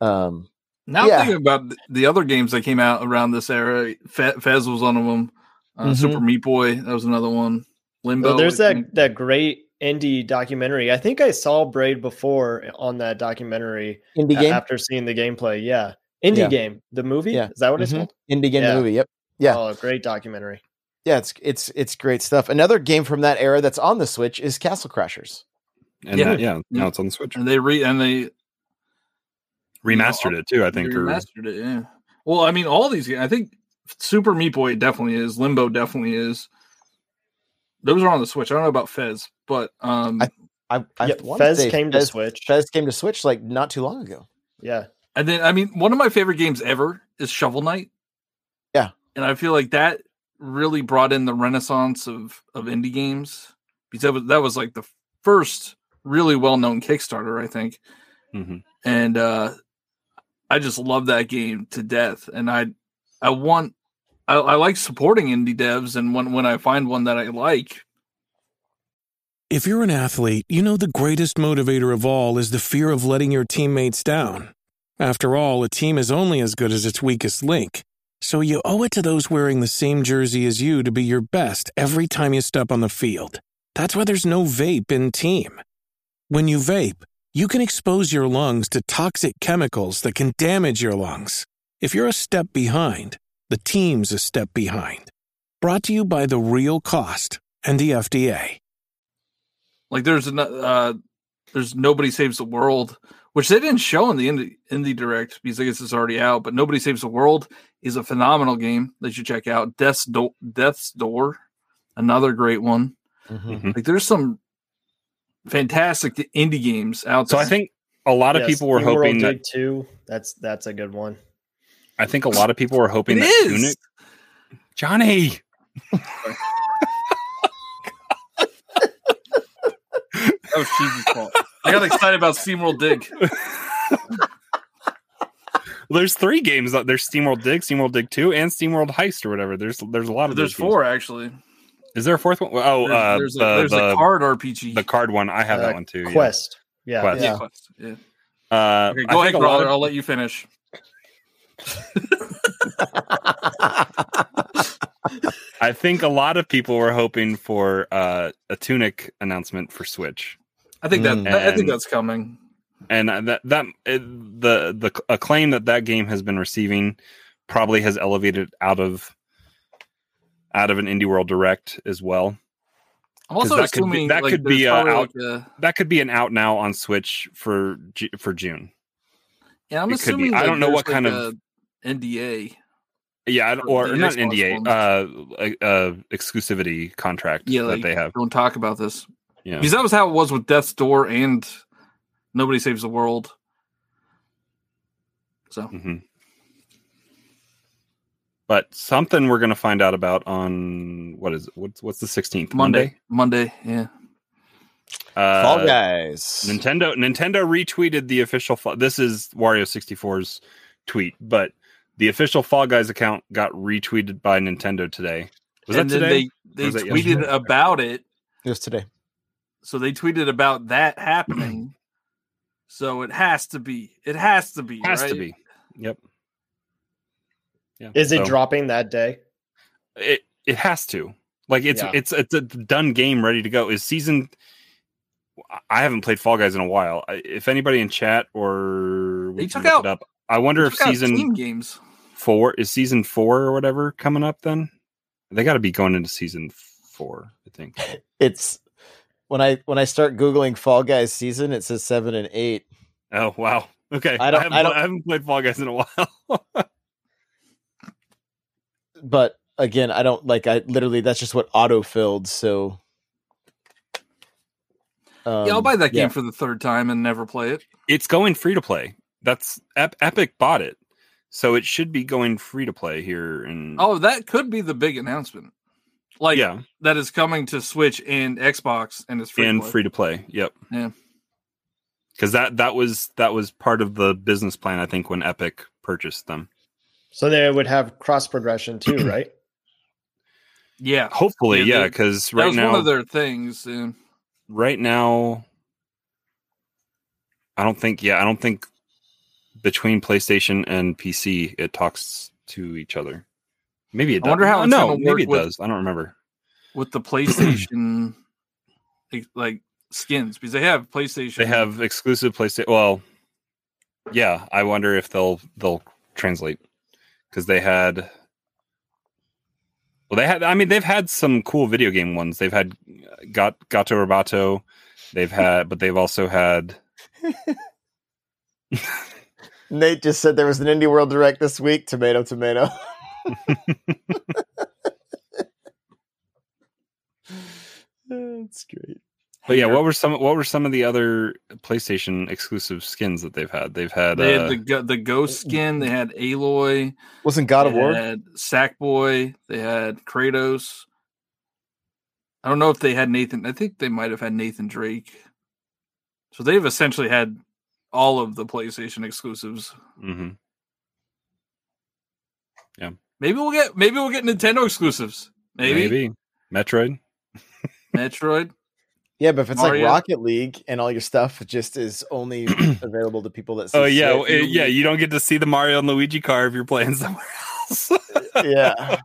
B: um
E: Now
B: Yeah.
E: thinking about the other games that came out around this era, Fe- Fez was one of them. Uh,
B: Mhm.
E: Super Meat Boy, that was another one. Limbo.
C: Well, there's that
E: think.
C: that great indie documentary. I think I saw Braid before on that documentary
B: indie
C: a-
B: game
C: after seeing the gameplay. Yeah. Indie
B: Yeah.
C: game. The movie?
B: Yeah.
C: Is that what it's
B: Mhm.
C: called?
B: indie game
C: Yeah.
B: movie yep Yeah.
C: Oh, great documentary.
B: yeah it's it's it's great stuff another game from that era that's on the switch is castle crashers
D: And
E: Yeah.
D: yeah, yeah. Now
E: Yeah.
D: it's on the Switch.
E: and they re and they
D: Remastered
E: know,
D: it too. I
E: they
D: think. or-
E: remastered it. Yeah. Well, I mean, all these. ga- I think Super Meat Boy definitely is. Limbo definitely is. Those are on the Switch. I don't know about Fez, but um,
B: I- I, I
C: Yeah, Fez
B: say
C: came to
B: Fez,
C: Switch.
B: Fez came to Switch like not too long ago.
C: Yeah.
E: And then, I mean, one of my favorite games ever is Shovel Knight.
B: Yeah.
E: And I feel like that really brought in the renaissance of, of indie games because that was, that was like the first really well known Kickstarter, I think.
D: Mhm.
E: And uh, I just love that game to death. And I, I want, I, I like supporting indie devs. And when, when I find one that I like,
F: If you're an athlete, you know the greatest motivator of all is the fear of letting your teammates down. After all, a team is only as good as its weakest link. So you owe it to those wearing the same jersey as you to be your best every time you step on the field. That's why there's no vape in team. When you vape, you can expose your lungs to toxic chemicals that can damage your lungs. If you're a step behind, the team's a step behind. Brought to you by The Real Cost and the FDA.
E: like there's an, uh, there's nobody saves the world, which they didn't show in the indie, indie direct because I guess it's already out. But nobody saves the world is a phenomenal game that you should check out. Death's Do- Death's Door, another great one.
D: Mhm.
E: Like there's some fantastic indie games out
D: So
E: there.
D: I think a lot of
C: Yes,
D: people were
C: New World
D: hoping that.
C: Dig 2. That's that's a good one.
D: I think a lot of people were hoping
E: It
D: that
E: is.
D: Tunic. Johnny.
E: that was cheesy's fault. I got excited about SteamWorld Dig.
D: There's three games. There's SteamWorld Dig, SteamWorld Dig Two, and SteamWorld Heist or whatever. There's there's a lot of
E: There's
D: those games.
E: four actually.
D: Is there a fourth one? Oh,
E: There's,
D: uh,
E: there's, a,
D: the,
E: there's
D: the,
E: a card RPG.
D: the card one. I have
C: Uh,
D: that one too. yeah.
C: Quest. Yeah.
D: Quest.
E: yeah.
B: Yeah.
D: Uh,
E: Okay, go
D: think
E: ahead, brother.
D: of-
E: I'll let you finish.
D: I think a lot of people were hoping for uh, a Tunic announcement for Switch,
E: I think that
B: Mm.
E: I think that's coming.
D: and that that it, the the acclaim that that game has been receiving probably has elevated out of out of an indie world direct as well.
E: I'm also
D: that could be-
E: assuming
D: that
E: like,
D: could be, uh, out-
E: like, a-
D: That could be an out now on Switch for for June.
E: yeah, I'm
D: it
E: assuming.
D: I don't know what kind of-
E: NDA.
D: Yeah, or, or not an NDA,
E: ones.
D: uh, a, a exclusivity contract
E: Yeah,
D: that they have.
E: Don't talk about this
D: Yeah,
E: because that was how it was with Death's Door and Nobody Saves the World. So
D: hmm But something we're going to find out about on what is it? What's what's the sixteenth
E: Monday, Monday, yeah.
D: Uh,
B: Fall Guys.
D: Nintendo Nintendo retweeted the official. This is Wario 64's tweet, but the official Fall Guys account got retweeted by Nintendo today. Was
E: and
D: that
E: then
D: today?
E: they they tweeted
D: yesterday?
E: about it.
B: It was today.
E: So they tweeted about that happening. so it has to be. It has to be.
D: Has to be. Yep. Yeah.
C: Is it
D: so-
C: dropping that day?
D: It it has to. Like it's
C: Yeah.
D: it's it's a done game, ready to go. Is season? I haven't played Fall Guys in a while. If anybody in chat or we
E: They took
D: look it
E: out-
D: up, I wonder if season
E: team games.
D: Four is season four or whatever coming up. Then they got to be going into season four. I think.
B: It's when I when I start googling Fall Guys season, it says seven and eight.
D: Oh wow. Okay.
B: I don't-
D: haven't,
B: I don't-
D: I haven't played Fall Guys in a while.
B: But again, I don't like. I literally that's just what auto filled. So um,
E: yeah, I'll buy that game
B: yeah.
E: for the third time and never play it.
D: it's going free to play. That's Ep- Epic bought it, so it should be going free to play here. And
E: Oh, that could be the big announcement. Like
D: yeah,
E: that is coming to Switch and Xbox and it's free.
D: and free to play. Yep.
E: Yeah.
D: Because that that was that was part of the business plan. I think when Epic purchased them.
C: So they would have cross progression too, right?
E: Yeah.
D: Hopefully,
E: Yeah,
D: yeah. Because
E: That
D: right now,
E: one of their things. yeah.
D: right now, I don't think. Yeah, I don't think between PlayStation and PC it talks to each other. Maybe it.
E: I wonder
D: does.
E: how it's
D: no, maybe it
E: with-
D: does. I don't remember.
E: with the PlayStation like- like skins because they have PlayStation.
D: They have exclusive PlayStation. Well, yeah. I wonder if they'll they'll translate because they had. Well, they had. I mean, they've had some cool video game ones. They've had uh, Got Gato Roboto. They've had, but they've also had.
B: Nate just said there was an Indie World Direct this week. Tomato, tomato. That's great.
D: But yeah, what were some what were some of the other PlayStation exclusive skins that they've had? They've had.
E: They
D: uh,
E: had the the Ghost skin. They had Aloy.
B: Wasn't God of War?
E: they
B: War?
E: had Sackboy. They had Kratos. I don't know if they had Nathan. I think they might have had Nathan Drake. So they've essentially had all of the PlayStation exclusives.
D: mhm.
E: Maybe we'll get maybe we'll get Nintendo exclusives. Maybe,
D: maybe Metroid.
E: Metroid.
B: Yeah, but if it's
E: Mario?
B: like Rocket League and all your stuff just is only available to people that.
D: Oh yeah,
B: fit,
D: well, uh, yeah. You don't get to see the Mario and Luigi car if you're playing somewhere else.
B: yeah.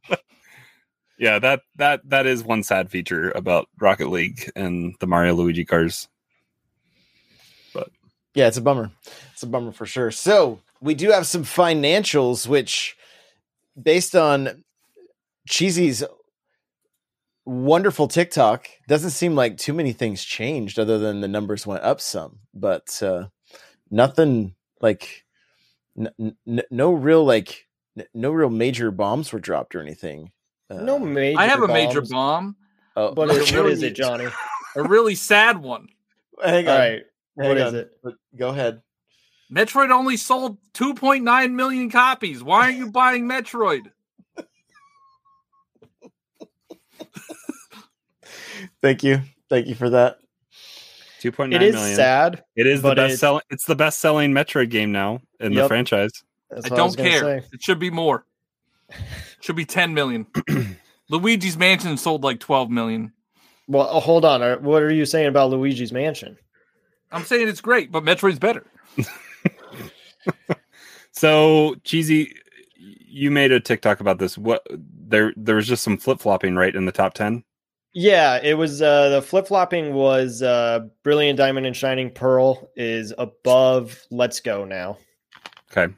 D: yeah, that that that is one sad feature about Rocket League and the Mario Luigi cars.
B: Yeah, it's a bummer. It's a bummer for sure. So we do have some financials, which, based on Cheesy's wonderful TikTok, doesn't seem like too many things changed other than the numbers went up some, but uh, nothing like n- n- no real like n- no real major bombs were dropped or anything. Uh,
C: No major.
E: I have a major bomb,
B: oh,
C: But
E: But
C: it-
E: it
C: what
E: really
C: is it, Johnny?
E: a really sad one.
B: hang on,
C: right.
B: Hang
C: What is
B: on.
C: it?
B: Go ahead.
E: Metroid only sold 2.9 million copies. Why aren't you buying Metroid?
B: Thank you. Thank you for that.
D: Two point
C: It
D: nine
C: is
D: million.
C: sad.
D: It is the
C: but
D: best
C: it's-
D: selling. It's the best selling Metroid game now in the
C: Yep.
D: franchise.
C: That's
E: I
C: what was
E: don't
C: gonna
E: care.
C: say.
E: It should be more. should be 10 million. Luigi's Mansion sold like 12 million.
C: Well, hold on. Are- What are you saying about Luigi's Mansion?
E: I'm saying it's great, but Metroid's better.
D: So cheesy, you made a TikTok about this. What there? There was just some flip flopping right in the top ten.
C: Yeah, it was uh the flip flopping was uh Brilliant Diamond and Shining Pearl is above Let's Go now.
D: Okay.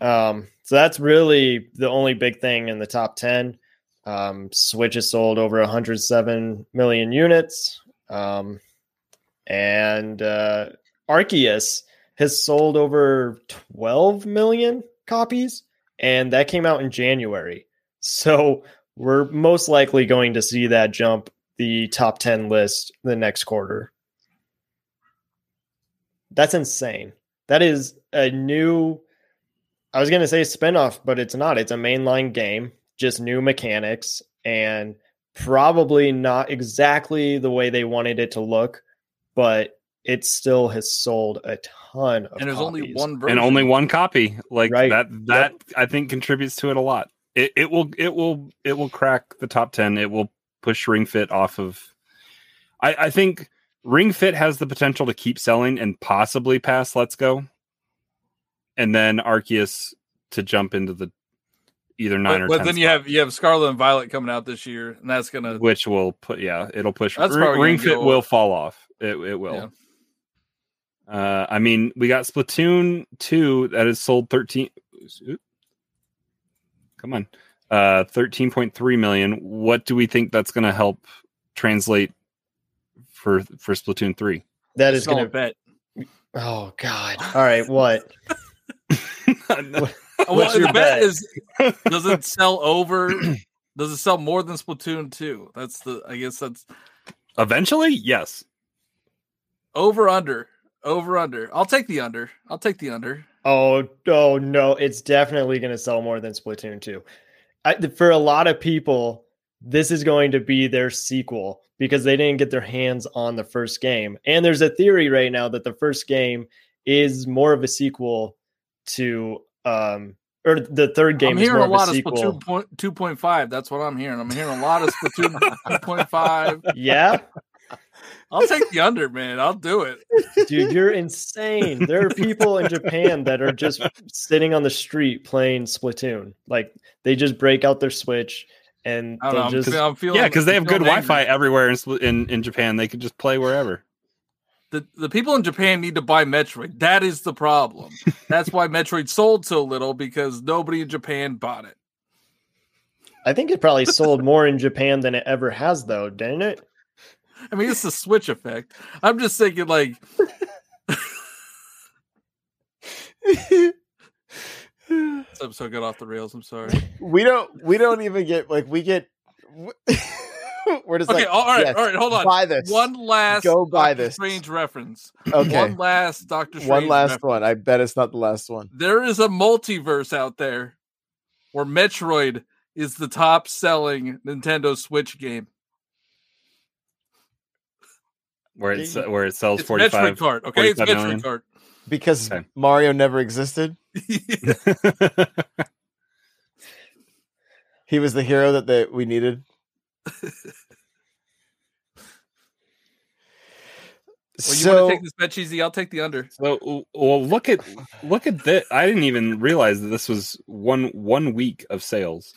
C: Um so that's really the only big thing in the top 10. Um Switch has sold over 107 million units. Um and uh Arceus has sold over 12 million copies and that came out in January. So we're most likely going to see that jump the top 10 list the next quarter. That's insane. That is a new I was going to say spinoff, but it's not. It's a mainline game, just new mechanics and probably not exactly the way they wanted it to look, but it still has sold a ton of
E: And there's only one version.
D: and only one copy. Like
C: Right.
D: that. That I think contributes to it a lot. It it will it will it will crack the top ten. It will push Ring Fit off of. I I think Ring Fit has the potential to keep selling and possibly pass Let's Go, and then Arceus to jump into the either nine
E: But,
D: or
E: but
D: 10
E: then you have you have Scarlet and Violet coming out this year, and that's gonna
D: which will put yeah it'll push.
E: That's
D: Ring,
E: probably
D: Ring Fit will fall off. It it will. Uh, I mean, we got Splatoon 2 that has sold 13. oop. Come on. Uh, 13.3 million. What do we think that's going to help translate for for Splatoon 3?
C: that is going to
E: bet.
C: Oh god. All right, what?
E: Well,
C: What's your
E: bet
C: bet?
E: is does it sell over? Does it sell more than Splatoon 2? That's the I guess that's
D: Eventually, yes.
E: Over under. Over under. I'll take the under. I'll take the under.
C: Oh, oh no, it's definitely going to sell more than Splatoon 2. I, for a lot of people, this is going to be their sequel because they didn't get their hands on the first game. And there's a theory right now that the first game is more of a sequel to um or the third game
E: I'm
C: is
E: hearing
C: more
E: a
C: of a
E: lot of. Splatoon point, 2.5. That's what I'm hearing. I'm hearing a lot of Splatoon 2.5.
C: Yeah,
E: I'll take the under, man. I'll do it.
C: dude, you're insane. There are people in Japan that are just sitting on the street playing Splatoon. Like they just break out their Switch and
E: I don't know.
C: they'll
E: I'm,
C: just
E: I'm feeling
D: Yeah, because they have good
E: feeling
D: Wi Fi everywhere in, in, in Japan. They could just play wherever.
E: The, the people in Japan need to buy Metroid. That is the problem. That's why Metroid sold so little because nobody in Japan bought it.
C: I think it probably sold more in Japan than it ever has, though, didn't it?
E: I mean, it's the Switch effect. I'm just thinking, like, this episode got off the rails. I'm sorry.
B: we don't we don't even get like we get we're just
E: Okay,
B: like
E: all right,
B: yes,
E: all right, hold on.
B: buy this
E: One last
B: Go buy
E: Doctor
B: this.
E: Strange reference.
B: okay
E: One last Doctor Strange.
B: one last
E: reference.
B: one I bet it's not the last one
E: There is a multiverse out there where Metroid is the top selling Nintendo Switch game.
D: Where it's where it sells
E: It's
D: forty
E: Metroid card. Okay, it's
D: 45
E: Metroid
D: million.
E: card.
B: because
D: Okay.
B: Mario never existed he was the hero that they, we needed
E: Well, you
B: so
E: want to take this bet cheesy? I'll take the under.
D: So well, look at look at this. I didn't even realize that this was one one week of sales.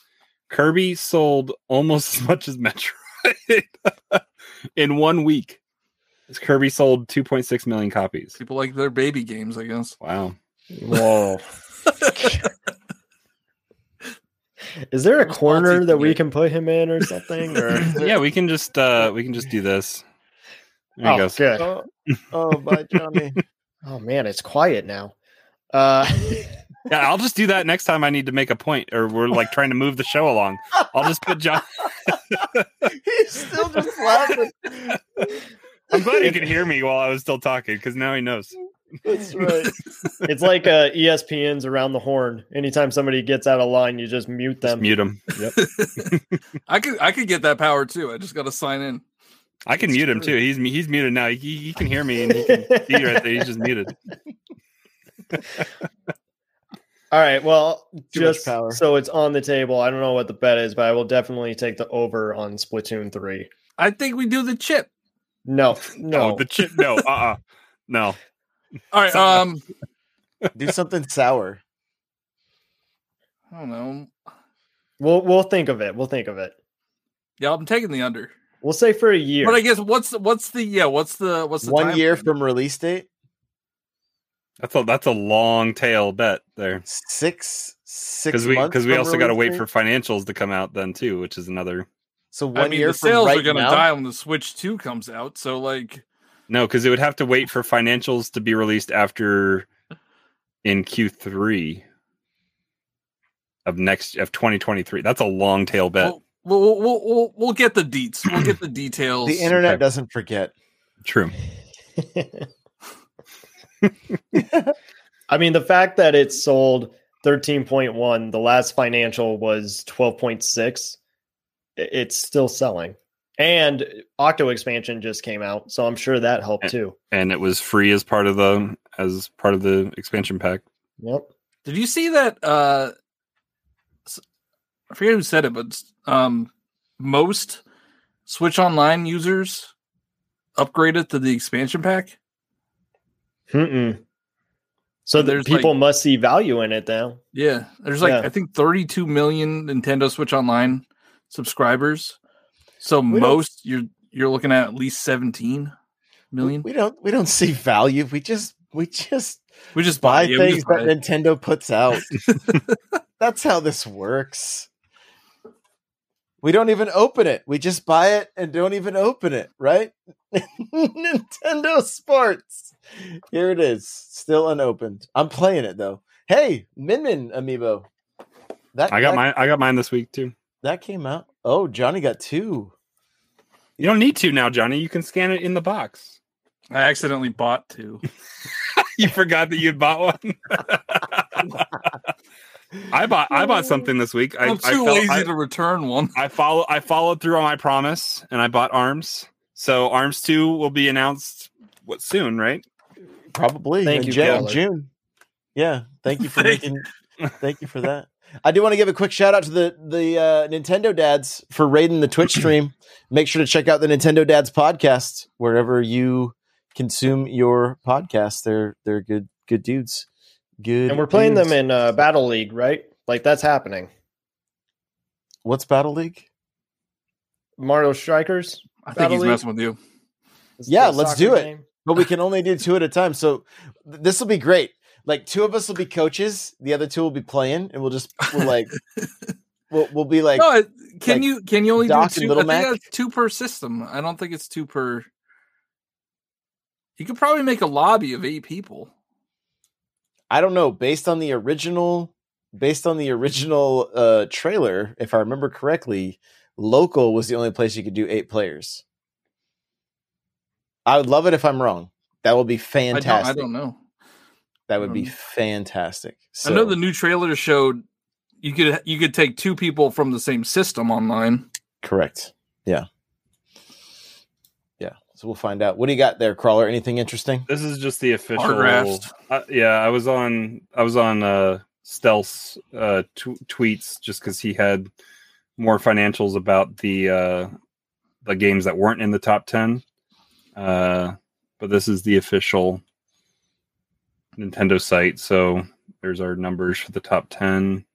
D: Kirby sold almost as much as Metroid in one week. Kirby sold 2.6 million copies.
E: People like their baby games, I guess.
D: Wow.
C: Whoa. Is there a corner that we can put him in or something? Or
D: Yeah, we can just uh we can just do this. There
C: oh,
D: goes.
C: good.
B: oh, oh bye Johnny
C: Oh man, it's quiet now. Uh,
D: Yeah, I'll just do that next time I need to make a point or we're like trying to move the show along. I'll just put John
B: he's still just laughing
D: I'm glad he could hear me while I was still talking because now he knows.
B: that's right
C: it's like uh, ESPN's around the horn. Anytime somebody gets out of line, you just mute
D: Just
C: them.
D: mute them. Yep.
E: I could I could get that power too. I just got to sign in.
D: I can
B: It's
D: mute him too. He's he's muted now. He, he can hear me and he can see right there. He's just muted.
C: All right. Well,
B: Too
C: just
B: power.
C: so it's on the table. I don't know what the bet is, but I will definitely take the over on Splatoon 3.
E: I think we do the chip.
C: No, no.
D: No, the chip. No, uh, uh no.
E: All right. Um,
B: Do something sour.
E: I don't know.
C: we'll we'll think of it. We'll think of it.
E: Yeah, I'm taking the under.
C: We'll say for a year.
E: But I guess what's what's the yeah what's the what's the
B: One
E: time
B: year from release date.
D: That's a that's a long tail bet there.
B: Six six
D: Because we because we also got to wait
B: date?
D: for financials to come out then too, which is another
B: So one
E: I mean,
B: year
E: the
B: from
E: sales
B: right
E: are gonna die when the Switch Two comes out. So like,
D: no, because it would have to wait for financials to be released after in Q3 of next of 2023. That's a long tail bet.
E: we'll, we'll, we'll, we'll, we'll get the deets. We'll get the details.
B: The internet
D: Okay.
B: doesn't forget.
D: True.
C: I mean, the fact that it sold 13.1, the last financial was 12.6, i- it's still selling. And Octo expansion just came out, so I'm sure that helped too.
D: And it was free as part of the as part of the expansion pack.
C: Yep.
E: Did you see that? Uh, s- I forget who said it, but um, most Switch Online users upgraded to the expansion pack.
C: Mm-mm. So
E: There's,
C: there's people
E: like-
C: must see value in it now.
E: Yeah, there's like
C: Yeah.
E: I think 32 million Nintendo Switch Online subscribers. So
B: We
E: most you're you're looking at at least 17 million.
B: We don't we don't see value. We just we just
E: We just
B: buy
E: yeah,
B: things
E: just
B: that
E: it.
B: Nintendo puts out. That's how this works. We don't even open it. We just buy it and don't even open it, right? Nintendo Sports. Here it is, still unopened. I'm playing it though. Hey, Min Min amiibo. That
D: I got
B: that,
D: mine. I got mine this week too.
B: That came out. Oh, Johnny got two.
D: You don't need to now, Johnny. You can scan it in the box.
E: I accidentally bought two.
D: you forgot that you'd bought one. I bought I bought something this week. I,
E: I'm
D: I
E: too
D: felt-
E: lazy
D: I-
E: to return one.
D: I follow I followed through on my promise and I bought arms. So arms two will be announced what soon, right?
B: Probably.
C: Thank
B: in
C: you,
B: Jan- June. Yeah. Thank you for making thank you for that. I do want to give a quick shout out to the the uh, Nintendo dads for raiding the Twitch stream. Make sure to check out the Nintendo Dads podcast wherever you consume your podcast. They're they're good good dudes. Good.
C: And we're playing
B: dudes.
C: them in uh, Battle League, right? Like that's happening.
B: what's Battle League?
C: Mario Strikers.
E: I think he's
C: League?
E: messing with you.
C: Is
B: Yeah, let's do it.
C: game.
B: But we can only do two at a time. So th- this will be great. Like two of us will be coaches, the other two will be playing, and we'll just we'll like we'll we'll be like
E: no, can
B: like
E: you can you only do
B: Doc and
E: two? I think
B: Mac?
E: that's two per system. I don't think it's two per. You could probably make a lobby of eight people.
B: I don't know, based on the original based on the original uh trailer, if I remember correctly, local was the only place you could do eight players. I would love it if I'm wrong. That would be
E: I don't,
B: fantastic.
E: I don't know.
B: That would be
E: Um,
B: fantastic.
E: I know the new trailer showed you could you could take two people from the same system online.
B: correct. Yeah. Yeah. So we'll find out. What do you got there, crawler? Anything interesting?
D: This is just the official.
E: Autographs.
D: Uh, yeah, I was on I was on uh Stealth's uh tw- tweets just because he had more financials about the uh the games that weren't in the top ten. Uh, but this is the official Nintendo site, so there's our numbers for the top ten.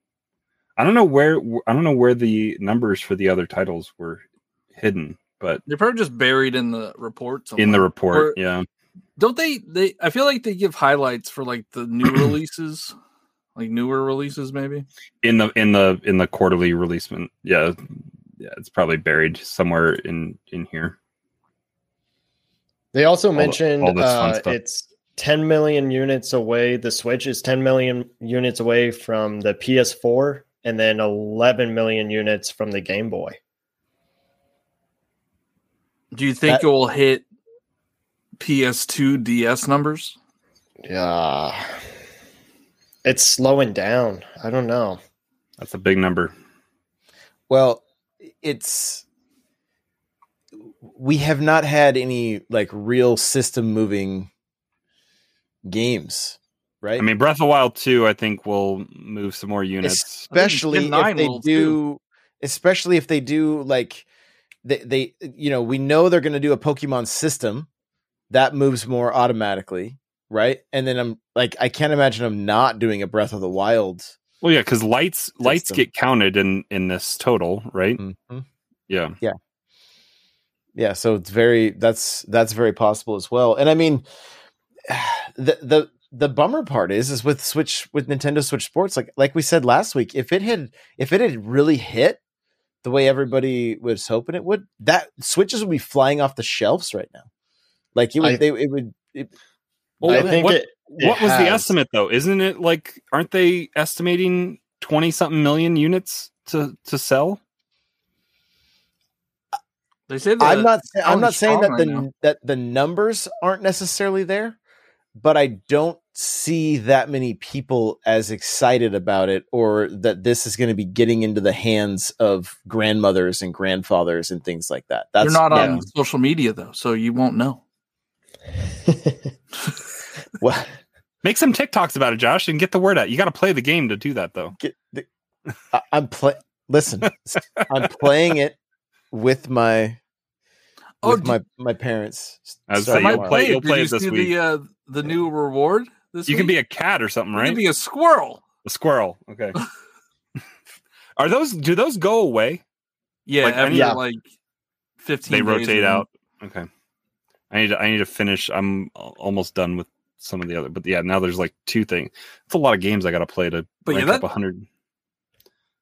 D: I don't know where I don't know where the numbers for the other titles were hidden, but
E: They're probably just buried in the report.
D: in the report,
E: Or-
D: yeah.
E: Don't they? They I feel like they give highlights for like the new releases, like newer releases, maybe.
D: in the in the in the quarterly releasement yeah yeah it's probably buried somewhere in in here
C: They also
D: the-
C: mentioned
D: all this fun
C: uh, it's 10 million units away. The Switch is 10 million units away from the PS4 and then 11 million units from the Game Boy.
E: Do you think
B: That-
E: it will hit PS2 DS numbers?
C: Yeah. It's slowing down. I don't know.
D: that's a big number
B: Well, it's we have not had any like real system moving games, right?
D: I mean, Breath of the Wild 2, I think will move some more units.
B: especially if they
E: will,
B: do
E: too.
B: especially if they do like they, they you know we know they're going to do a pokemon system that moves more automatically right and then i'm like i can't imagine them not doing a breath of the wild
D: Well, yeah, because lights lights get counted in in this total, right?
B: Mhm.
D: Yeah.
B: yeah so it's very that's that's very possible as well and i mean the the the bummer part is is with switch with nintendo switch sports like like we said last week if it had if it had really hit the way everybody was hoping it would that switches would be flying off the shelves right now like it would
C: I-
B: they it would it,
D: Well,
C: I think
D: what,
C: it, it
D: what was the estimate though? Isn't it like aren't they estimating twenty something million units to to sell?
E: They say
B: i'm not i'm not saying that
E: strong
B: the
E: right now.
B: that the numbers aren't necessarily there but i don't see that many people as excited about it or that this is going to be getting into the hands of grandmothers and grandfathers and things like that that's
E: You're not
B: yeah.
E: on social media though, so you won't know.
B: well,
D: Make some TikToks about it, Josh, and get the word out. You got to play the game to do that, though.
B: get the, I, i'm play listen i'm playing it with my
E: Oh,
B: with
E: did-
B: my my parents
D: I was
B: starting
D: saying, you'll play- you'll
E: did
D: play
E: you
D: it this
E: see
D: week.
E: The, uh, the new reward this
D: You can be a cat or something, right?
E: You
D: right?
E: can be a squirrel.
D: a squirrel. Okay. Are those? Do those go away?
E: Yeah,
D: Like,
E: after
C: yeah.
E: like fifteen.
D: They
E: days
D: rotate
E: or-
D: out. Okay. I need to. I need to finish. I'm al- almost done with some of the other. But yeah, now there's like two things. It's a lot of games I got to play to
E: But yeah,
D: rank
E: that-
D: up 100.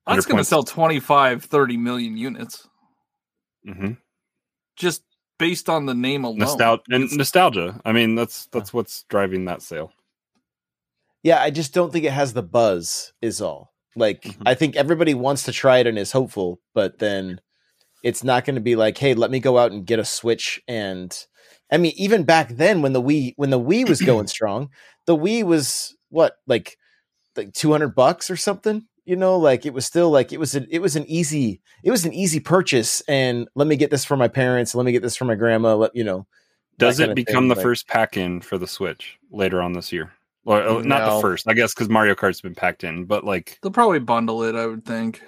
E: That's
D: 100
E: going to
D: points.
E: sell 25, 30 million units
D: hmm
E: just based on the name alone.
D: Nostalgia and nostalgia. I mean, that's that's what's driving that sale.
B: Yeah, I just don't think it has the buzz. Is all. Like
D: Mhm.
B: I think everybody wants to try it and is hopeful, but then it's not going to be like, hey, let me go out and get a Switch. And I mean, even back then when the Wii when the Wii was going strong, the Wii was what like like two hundred bucks or something. You know, like it was still like it was an it was an easy it was an easy purchase. And let me get this for my parents. Let me get this for my grandma. Let you know.
D: Does it become
B: thing,
D: the
B: like-
D: first pack in for the Switch later on this year? Or uh, not
C: No.
D: the first, I guess, because Mario Kart's been packed in. But like,
E: They'll probably bundle it, I would think.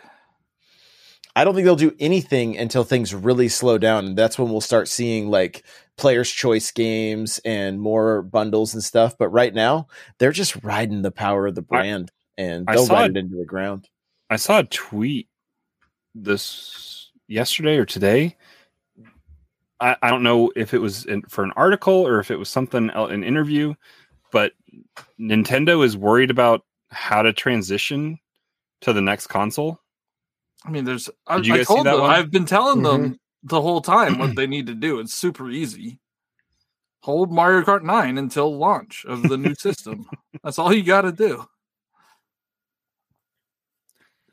B: I don't think they'll do anything until things really slow down. And that's when we'll start seeing like players' choice games and more bundles and stuff. But right now, they're just riding the power of the brand and
D: I
B: they'll
D: saw
B: ride
D: it-
B: it into the ground.
D: I saw a tweet this yesterday or today. I, I don't know if it was in, for an article or if it was something el- an interview, but Nintendo is worried about how to transition to the next console.
E: I mean, there's. I,
D: Did you
E: I
D: guys see
E: told
D: that
E: them.
D: one?
E: I've been telling
B: Mm-hmm.
E: them the whole time what they need to do. It's super easy. Hold Mario Kart 9 until launch of the new system. That's all you got to do.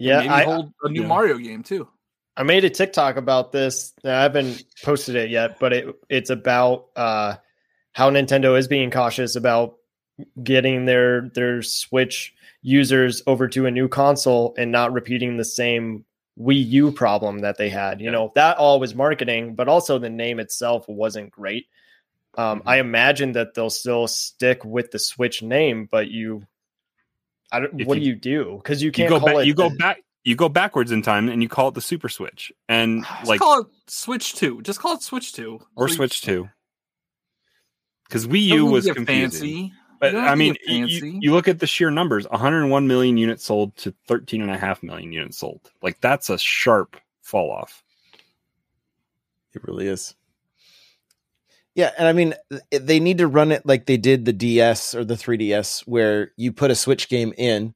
C: Yeah,
E: Maybe
C: I,
E: hold a new
D: yeah.
E: Mario game too.
C: I made a TikTok about this. I haven't posted it yet, but it it's about uh, how Nintendo is being cautious about getting their their Switch users over to a new console and not repeating the same Wii U problem that they had. You
D: Yeah.
C: know, that all was marketing, but also the name itself wasn't great. Um,
D: Mhm.
C: I imagine that they'll still stick with the Switch name, but you, I don't.
D: If
C: what
D: you-
C: do you do? Because you
D: You
C: can't
D: go
C: call
D: back.
C: it.
D: You go back. You go backwards in time, and you call it the Super Switch, and
E: Just
D: like
E: call it Switch 2. Just call it Switch 2.
D: or
E: So
D: Switch Two. Because Wii U was confusing.
E: fancy.
D: But I mean, you, you look at the sheer numbers 101 million units sold to 13 and a half million units sold. Like, that's a sharp fall off.
B: It really is. Yeah, and I mean, they need to run it like they did the DS or the 3DS, where you put a Switch game in,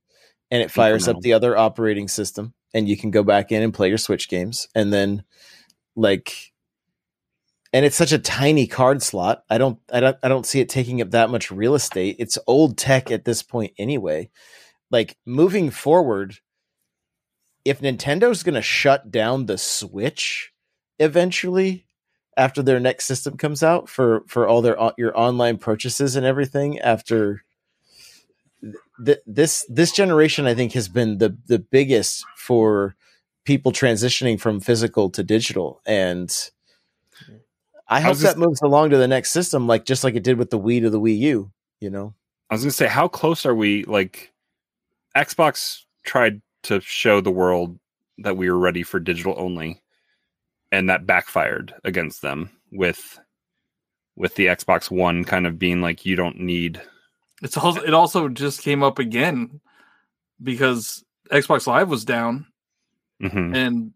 B: and it fires up the other operating system, and you can go back in and play your Switch games, and then, like, and it's such a tiny card slot. I don't, I don't, I don't see it taking up that much real estate. It's old tech at this point, anyway. Like moving forward, if Nintendo's going to shut down the Switch eventually after their next system comes out for for all their uh, your online purchases and everything after th- this this generation I think has been the the biggest for people transitioning from physical to digital and I
D: I
B: hope
D: was
B: that moves along to the next system, like just like it did with the Wii to the Wii U. You know,
D: I was gonna say, how close are we? Like, Xbox tried to show the world that we were ready for digital only, and that backfired against them with with the Xbox One kind of being like, you don't need.
E: It's also it also just came up again because Xbox Live was down
D: Mhm.
E: and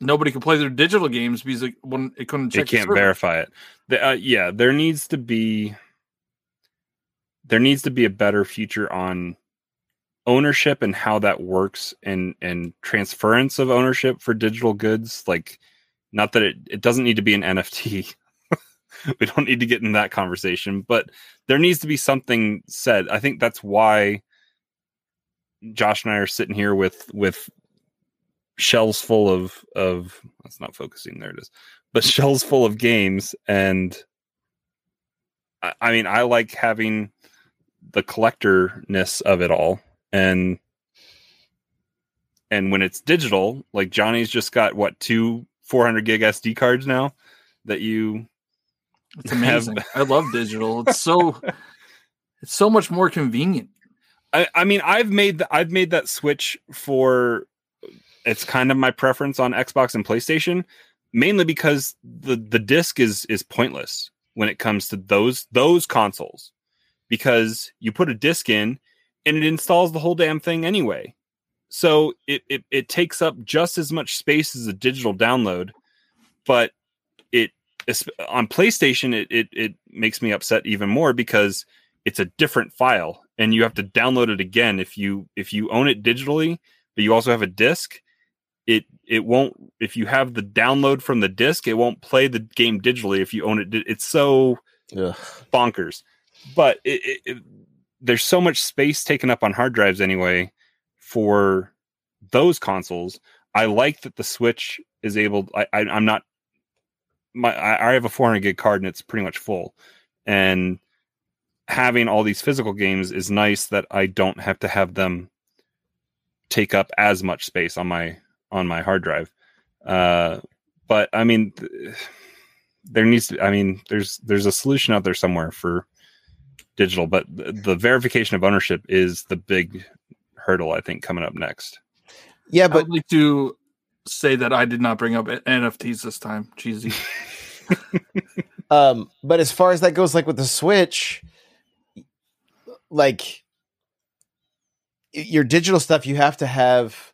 E: nobody could play their digital games because it, when it couldn't
D: They
E: check. the
D: can't verify it. The, uh, yeah, there needs to be there needs to be a better future on ownership and how that works and and transference of ownership for digital goods like not that it, it doesn't need to be an nft we don't need to get in that conversation but there needs to be something said. I think that's why josh and i are sitting here with with shelves full of of that's not focusing there it is but shelves full of games. And I, I mean i like having the collectorness of it all. And and when it's digital like johnny's just got what two 400 gig sd cards now that you
E: It's amazing. I love digital. It's so it's so much more convenient.
D: I, I mean i've made the, i've made that switch for it's kind of my preference on xbox and playstation mainly because the the disc is is pointless when it comes to those those consoles because you put a disc in and it installs the whole damn thing anyway so it, it it takes up just as much space as a digital download but it on playstation it, it it makes me upset even more because it's a different file and you have to download it again if you if you own it digitally but you also have a disc it it won't if you have the download from the disc it won't play the game digitally if you own it it's so
B: Ugh.
D: bonkers but it, it, it, there's so much space taken up on hard drives anyway for those consoles i like that the switch is able i, I i'm not my I, I have a 400 gig card and it's pretty much full. And having all these physical games is nice that i don't have to have them take up as much space on my on my hard drive. Uh but i mean there needs to i mean there's there's a solution out there somewhere for digital but the, the verification of ownership is the big hurdle i think coming up next
B: yeah,
E: I
B: but
E: would like to say that I did not bring up NFTs this time. Cheesy.
B: um, but as far as that goes, like with the Switch, like your digital stuff, you have to have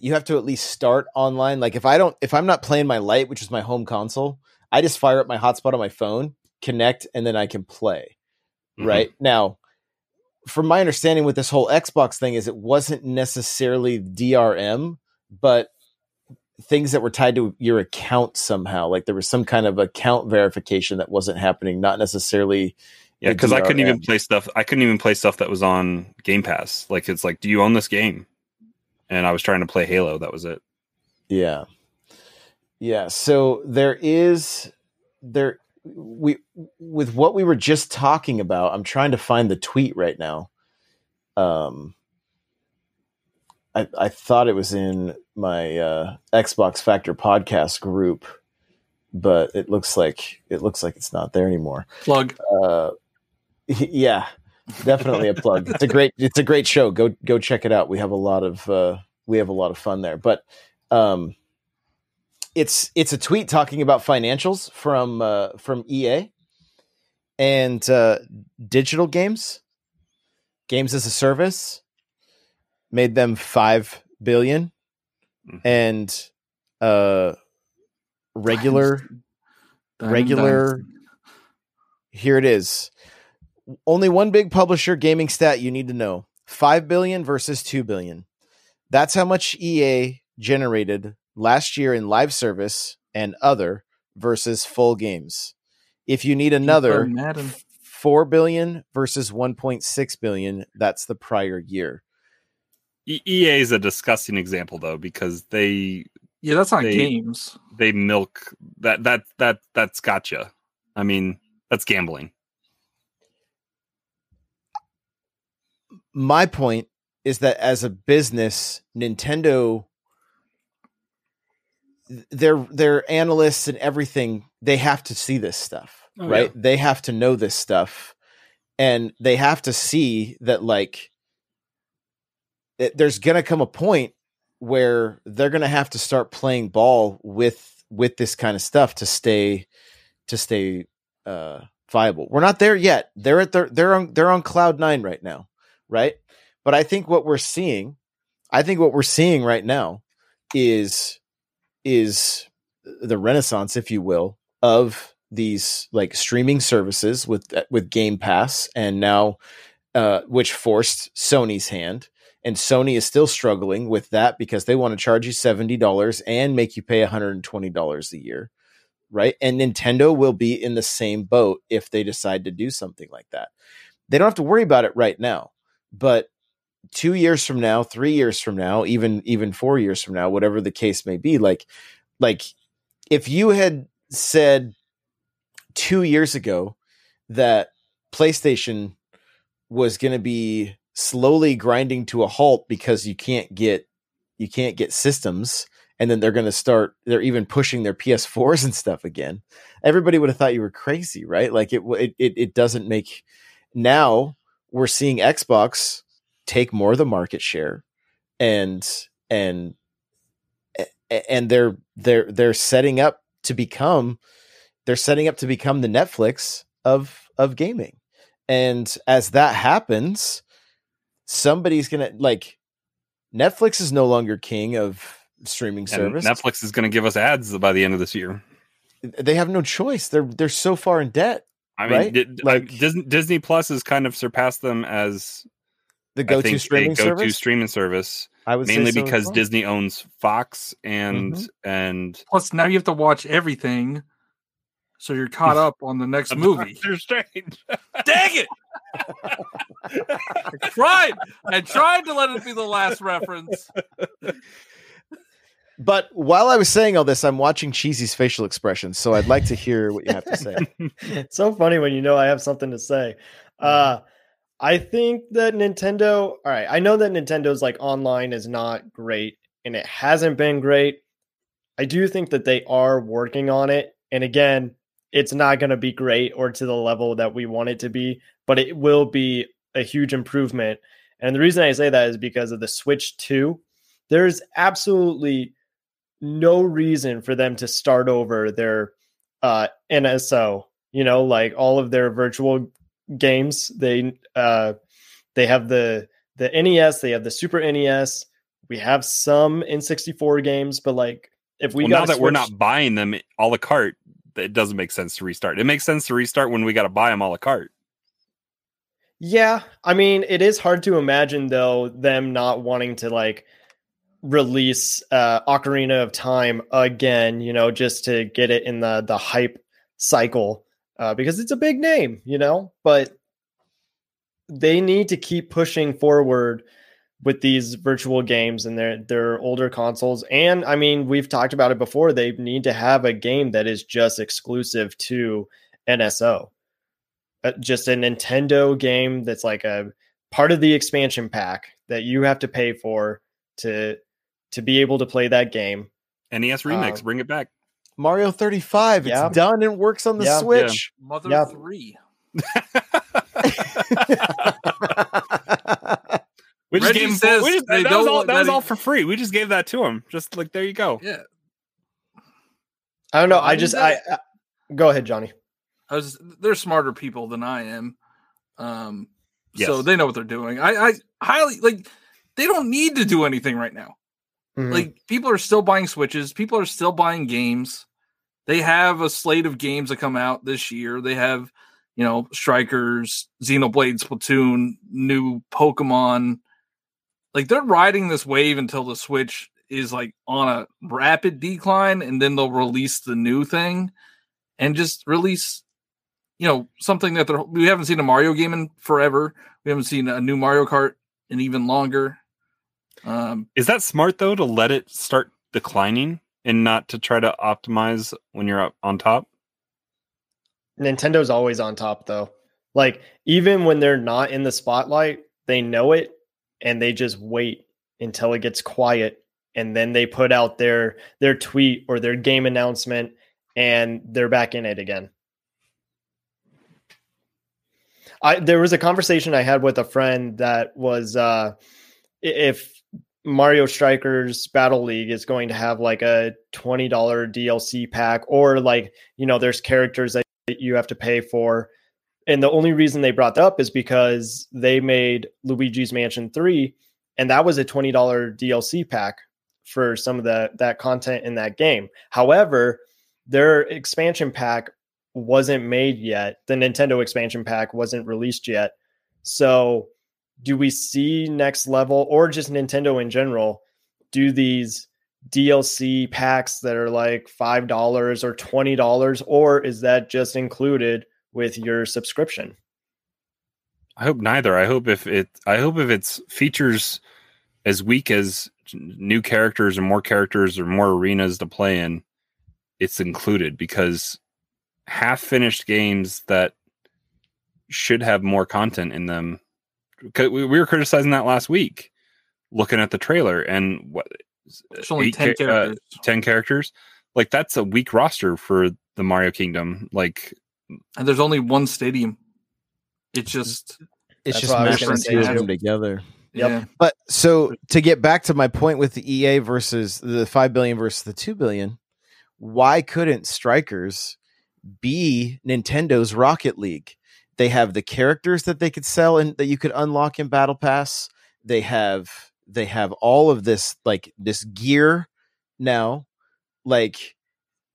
B: you have to at least start online. Like if I don't, if I'm not playing my light, which is my home console, I just fire up my hotspot on my phone, connect, and then I can play.
D: Mhm.
B: Right now, from my understanding with this whole Xbox thing, is it wasn't necessarily DRM, but things that were tied to your account somehow. Like there was some kind of account verification that wasn't happening, not necessarily.
D: yeah because i couldn't even play stuff i couldn't even play stuff that was on game pass like it's like do you own this game and i was trying to play halo that was it
B: Yeah. Yeah. So there is there we with what we were just talking about, I'm trying to find the tweet right now. Um I I thought it was in my uh Xbox Factor podcast group, but it looks like it looks like it's not there anymore.
E: Plug.
B: Uh yeah, definitely a plug. It's a great it's a great show. Go go check it out. We have a lot of uh we have a lot of fun there. But um it's it's a tweet talking about financials from uh from EA and uh digital games games as a service made them 5 billion
D: Mhm.
B: and uh regular
E: Diamond
B: regular
E: Dynasty.
B: here it is only one big publisher gaming stat you need to know 5 billion versus 2 billion that's how much ea generated last year in live service and other versus full games if you need another
E: FIFA, Madden.
B: 4 billion versus 1.6 billion that's the prior year
D: ea is a disgusting example though because they
E: Yeah, that's not
D: They-
E: games.
D: they milk that that that that's gotcha i mean that's gambling
B: my point is that as a business, Nintendo their their analysts and everything they have to see this stuff,
D: Oh,
B: right? They have to know this stuff, and they have to see that like it, there's gonna come a point where they're gonna have to start playing ball with with this kind of stuff to stay to stay uh viable. We're not there yet. They're at their they're on they're on cloud nine right now, right? But I think what we're seeing, I think what we're seeing right now is is the renaissance, if you will, of these like streaming services with with Game Pass, and now uh, which forced Sony's hand. And Sony is still struggling with that because they want to charge you seventy dollars and make you pay one hundred and twenty dollars a year, right? And Nintendo will be in the same boat if they decide to do something like that. They don't have to worry about it right now, but two years from now, three years from now, even even four years from now, whatever the case may be, like like if you had said two years ago that PlayStation was going to be slowly grinding to a halt because you can't get you can't get systems and then they're going to start they're even pushing their PS4s and stuff again everybody would have thought you were crazy right? Like it it it, doesn't make now we're seeing Xbox take more of the market share and and and they're they're they're setting up to become they're setting up to become the Netflix of of gaming. And as that happens, somebody's going to like Netflix is no longer king of streaming
D: And
B: service.
D: Netflix is going to give us ads by the end of this year.
B: they have no choice. They're they're so far in debt.
D: I mean,
B: Right?
D: di-
B: Like-
D: like Disney, Disney Plus has kind of surpassed them as
B: The go-to streaming
D: go-to
B: service.
D: streaming service,
B: I would
D: mainly
B: so
D: because
B: well.
D: Disney owns Fox and
B: Mhm.
D: and
E: Plus, now you have to watch everything, so you're caught up on the next movie.
D: Doctor Strange.
E: Dang it! I tried. I tried to let it be the last reference.
B: But while I was saying all this, I'm watching Cheesy's facial expressions, so I'd like to hear what you have to say.
C: so funny when you know I have something to say. Uh, I think that Nintendo. All right, I know that Nintendo's like online is not great, and it hasn't been great. I do think that they are working on it, and again, it's not going to be great or to the level that we want it to be, but it will be a huge improvement. And the reason I say that is because of the Switch 2. There's absolutely no reason for them to start over their uh, NSO. You know, like all of their virtual games. They uh, they have the the NES. They have the Super NES. We have some N64 games, but like if we
D: well, now that we're not buying them a la carte, it doesn't make sense to restart. It makes sense to restart when we got to buy them a la carte.
C: Yeah, I mean, it is hard to imagine though them not wanting to like release uh Ocarina of Time again, you know, just to get it in the the hype cycle uh because it's a big name, you know, but they need to keep pushing forward with these virtual games and their their older consoles and I mean, we've talked about it before, they need to have a game that is just exclusive to NSO uh, just a Nintendo game that's like a part of the expansion pack that you have to pay for to to be able to play that game.
D: NES remix,
C: Uh,
D: bring it back.
B: Mario 35,
C: Yeah.
B: it's done and works on the
C: Yeah.
B: Switch.
E: Mother
C: Yeah.
E: three.
D: We just
E: Reggie
D: gave him,
E: says
D: we just,
E: they
D: that, was
E: don't
D: all, that was all for free. We just gave that to him. Just like there you go.
E: Yeah.
C: I don't know.
E: I
C: I
E: mean,
C: just I, I go ahead, Johnny.
E: I was they're smarter people than I am. Um so they know what they're doing. I, I highly like they don't need to do anything right now.
C: Mhm.
E: Like people are still buying switches, people are still buying games. They have a slate of games that come out this year. They have, you know, Strikers, Xenoblade Splatoon, new Pokemon. Like they're riding this wave until the Switch is like on a rapid decline and then they'll release the new thing and just release you know something that they're we haven't seen a Mario game in forever. We haven't seen a new Mario Kart in even longer. Um
D: Is that smart though to let it start declining and not to try to optimize when you're up on top?
C: Nintendo's always on top though. Like even when they're not in the spotlight, they know it and they just wait until it gets quiet and then they put out their their tweet or their game announcement and they're back in it again. I there was a conversation I had with a friend that was uh if Mario Strikers Battle League is going to have like a $20 DLC pack or like, you know, there's characters that you have to pay for. And the only reason they brought that up is because they made Luigi's Mansion 3 and that was a $20 DLC pack for some of the that content in that game. However, their expansion pack wasn't made yet. The Nintendo expansion pack wasn't released yet. So, do we see next level or just Nintendo in general do these DLC packs that are like $5 or $20 or is that just included with your subscription?
D: I hope neither. I hope if it I hope if it's features as weak as new characters or more characters or more arenas to play in, it's included because half finished games that should have more content in them. We were criticizing that last week, looking at the trailer and what
E: it's only 10
D: ca- uh,
E: characters.
D: 10 characters. Like that's a weak roster for the Mario Kingdom. Like
E: and there's only one stadium. It's just
B: It's just
C: what
B: mashing two of them together.
C: Yep.
E: yeah.
B: But so to get back to my point with the EA versus the five billion versus the two billion, why couldn't Strikers be Nintendo's Rocket League? They have the characters that they could sell and that you could unlock in Battle Pass. They have they have all of this like this gear now, like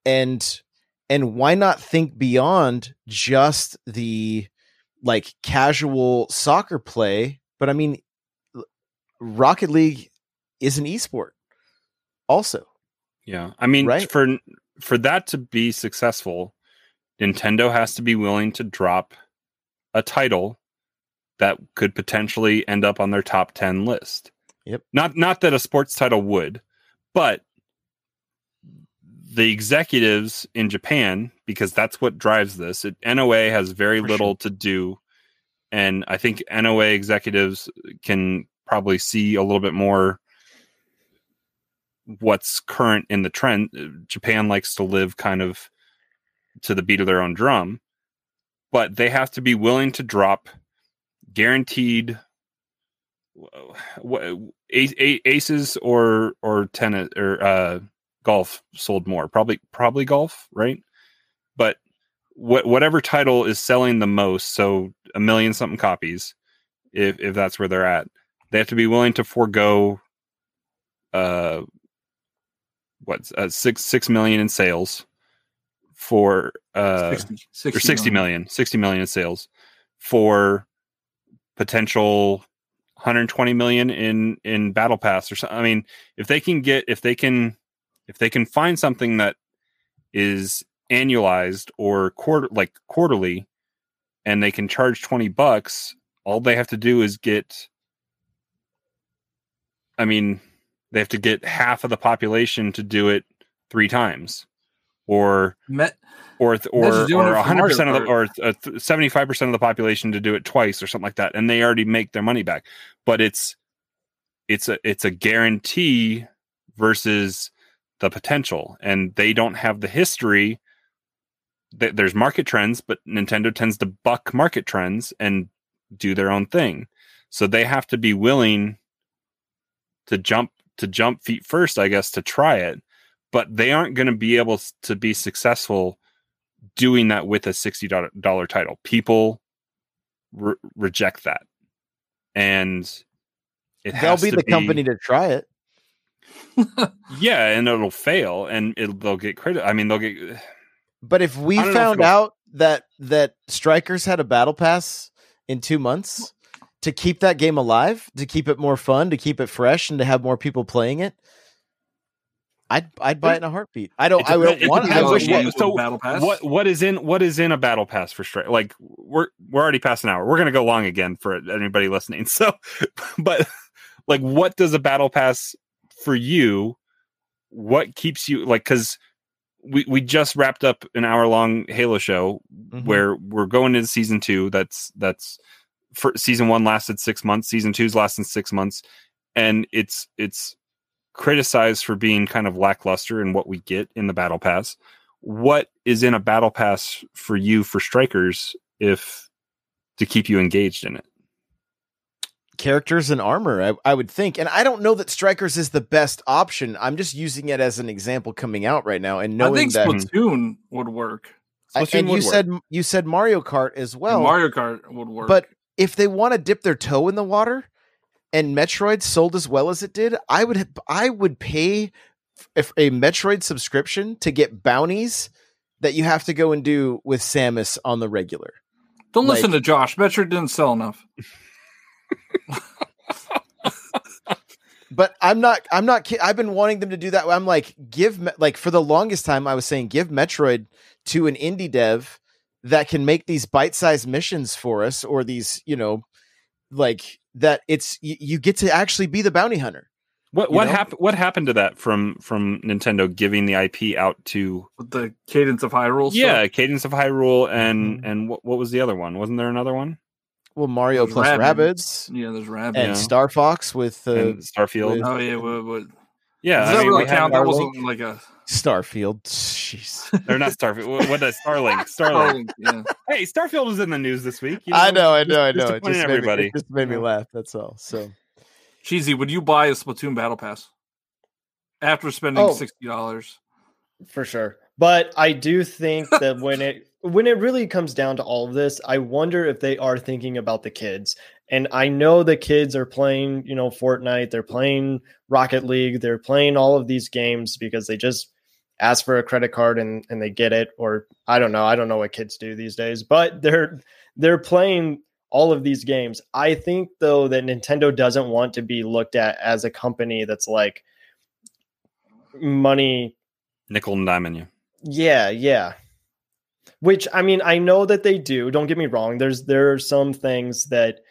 B: and and why not think beyond just the like casual soccer play? But I mean, Rocket League is an esport also.
D: Yeah, I mean,
B: Right.
D: for for that to be successful, Nintendo has to be willing to drop a title that could potentially end up on their top ten list.
B: Yep.
D: Not not that a sports title would, but the executives in Japan, because that's what drives this. It, NOA has very
B: For
D: little to do, and I think NOA executives can probably see a little bit more what's current in the trend. Japan likes to live kind of to the beat of their own drum, but they have to be willing to drop guaranteed aces or or tennis or uh golf sold more. Probably probably golf right? But what whatever title is selling the most so a million something copies if if that's where they're at they have to be willing to forego uh what's uh, six six million in sales for uh
E: 60, 60
D: or 60 million. 60 million in sales for potential 120 million in in battle pass or something i mean if they can get if they can if they can find something that is annualized or quarter like quarterly and they can charge 20 bucks all they have to do is get i mean they have to get half of the population to do it three times or
E: Met,
D: or th- or or 100 percent of the or seventy five percent of the population to do it twice or something like that, and they already make their money back. But it's it's a it's a guarantee versus the potential, and they don't have the history. Th- There's market trends, but Nintendo tends to buck market trends and do their own thing. So they have to be willing to jump to jump feet first, I guess, to try it. But they aren't going to be able to be successful doing that with a sixty dollar title. People re- reject that, and it
B: They'll
D: has
B: be
D: to
B: the company to try it.
D: yeah, and it'll fail, and it'll, they'll get credit. I mean, they'll get
B: But if we
D: I if
B: found out that that Strikers had a battle pass in two months to keep that game alive, to keep it more fun, to keep it fresh, and to have more people playing it, I'd I'd buy it in a heartbeat. I don't.
D: It
B: I
D: depends-
B: would
D: it
B: want. I wish.
E: what-
B: It,
D: so
E: Battle Pass?
D: what what is in what is in a battle pass for strike? Like we're we're already past an hour. We're gonna go long again for anybody listening. So, but like, what does a battle pass for you? What keeps you like? Because we we just wrapped up an hour long Halo show
B: Mhm.
D: where we're going into season two. That's that's for season one lasted six months. Season two's lasted six months, and it's it's criticized for being kind of lackluster in what we get in the battle pass. What is in a battle pass for you for strikers if to keep you engaged in it?
B: characters and armor, I, I would think. And I don't know that Strikers is the best option. I'm just using it as an example coming out right now and
E: I
B: knowing
E: think
B: that.
E: Splatoon would work.
B: I-
D: Splatoon
B: and you
D: work.
B: said you said Mario Kart as
E: And
B: well.
E: Mario Kart would work.
B: But if they want to dip their toe in the water, and Metroid sold as well as it did, I would I would pay if a Metroid subscription to get bounties that you have to go and do with Samus on the regular.
E: don't listen to Josh. Metroid didn't sell enough.
B: But I'm not. I'm not. I've been wanting them to do that. I'm like, give Me- like for the longest time, I was saying, give Metroid to an indie dev that can make these bite-sized missions for us, or these, you know, like that. It's you, you get to actually be the bounty hunter.
D: What what happened? What happened to that from from Nintendo giving the IP out to
E: With the Cadence of Hyrule.
D: yeah
E: stuff.
D: Cadence of Hyrule and
B: Mhm.
D: and what what was the other one? Wasn't there another one?
B: Well, Mario
E: There's
B: plus
E: Rabbits.
B: Rabbids
E: yeah. There's Rabbit.
B: and
D: Yeah.
B: Star Fox with uh,
D: and Starfield.
B: with-
E: Oh yeah, what, what,
D: yeah,
E: does
D: I
E: that
D: mean,
E: really count? That wasn't like a
B: Starfield. Jeez.
D: or not Starfield. What, what is Starlink? Starlink.
E: Starlink. Yeah.
D: hey, Starfield was in the news this week. you
B: I know, I
D: just-
B: know, I know.
D: to
B: It just,
D: at
B: made me,
D: everybody.
B: it just made me laugh. That's all. So
E: Cheesy, would you buy a Splatoon Battle Pass after spending
C: Oh.
E: sixty dollars?
C: for sure. But I do think that when it when it really comes down to all of this, I wonder if they are thinking about the kids. And I know the kids are playing, you know, Fortnite, they're playing Rocket League, they're playing all of these games because they just ask for a credit card and and they get it or I don't know, I don't know what kids do these days, but they're they're playing all of these games. I think though that Nintendo doesn't want to be looked at as a company that's like money
D: Nickel and diamond you.
C: yeah, yeah. Which I mean, I know that they do. Don't get me wrong. There's there are some things that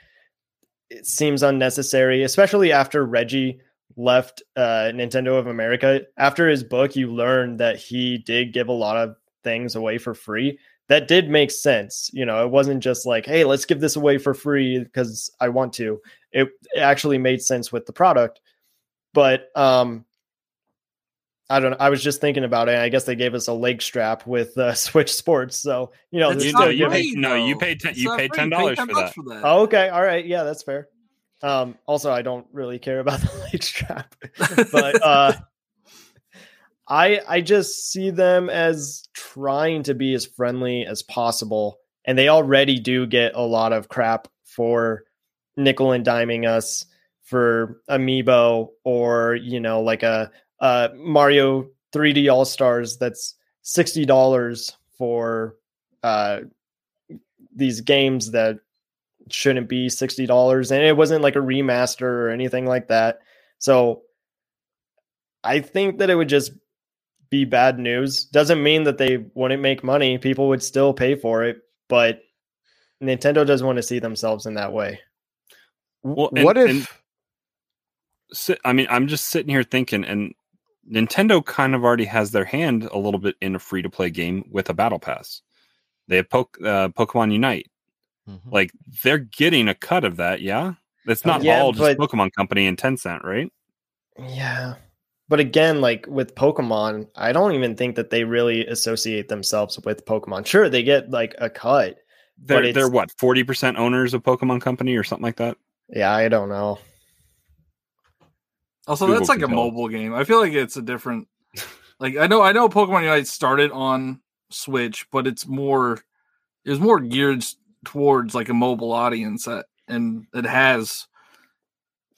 C: it seems unnecessary, especially after Reggie left uh, Nintendo of America. After his book, you learn that he did give a lot of things away for free. That did make sense. You know, it wasn't just like, hey, let's give this away for free because I want to. It, it actually made sense with the product. But um I don't know. I was just thinking about it. I guess they gave us a leg strap with uh, Switch Sports. So, you know,
D: You
C: still
D: know, you paid- no, you paid ten-
E: It's
D: you
E: not
D: paid $10
E: Pay
D: for
E: bucks
D: that.
E: that.
C: Oh, okay. All right. Yeah, that's fair. Um, also, I don't really care about the leg strap, but uh, I I just see them as trying to be as friendly as possible, and they already do get a lot of crap for nickel and diming us for amiibo or you know like a, a Mario 3D All Stars that's sixty dollars for uh, these games that shouldn't be sixty dollars, and it wasn't like a remaster or anything like that. So I think that it would just be bad news. Doesn't mean that they wouldn't make money. People would still pay for it, but Nintendo doesn't want to see themselves in that way.
D: Well, and-
B: what if
D: and- I mean, I'm just sitting here thinking, and Nintendo kind of already has their hand a little bit in a free to play game with a battle pass. They have Poke, uh, Pokemon Unite.
B: Mhm.
D: Like they're getting a cut of that, yeah. It's not
C: Yeah,
D: all just
C: but-
D: Pokemon Company and Tencent, right?
C: Yeah. But again, like with Pokemon, I don't even think that they really associate themselves with Pokemon. Sure, they get like a cut.
D: They're
C: it's-
D: they're what forty percent owners of Pokemon Company or something like that.
C: Yeah, I don't know.
E: Also,
D: Google
E: that's like a
D: tell us.
E: mobile game. I feel like it's a different. Like I know, I know, Pokemon Unite started on Switch, but it's more, it's more geared towards like a mobile audience, that, and it has.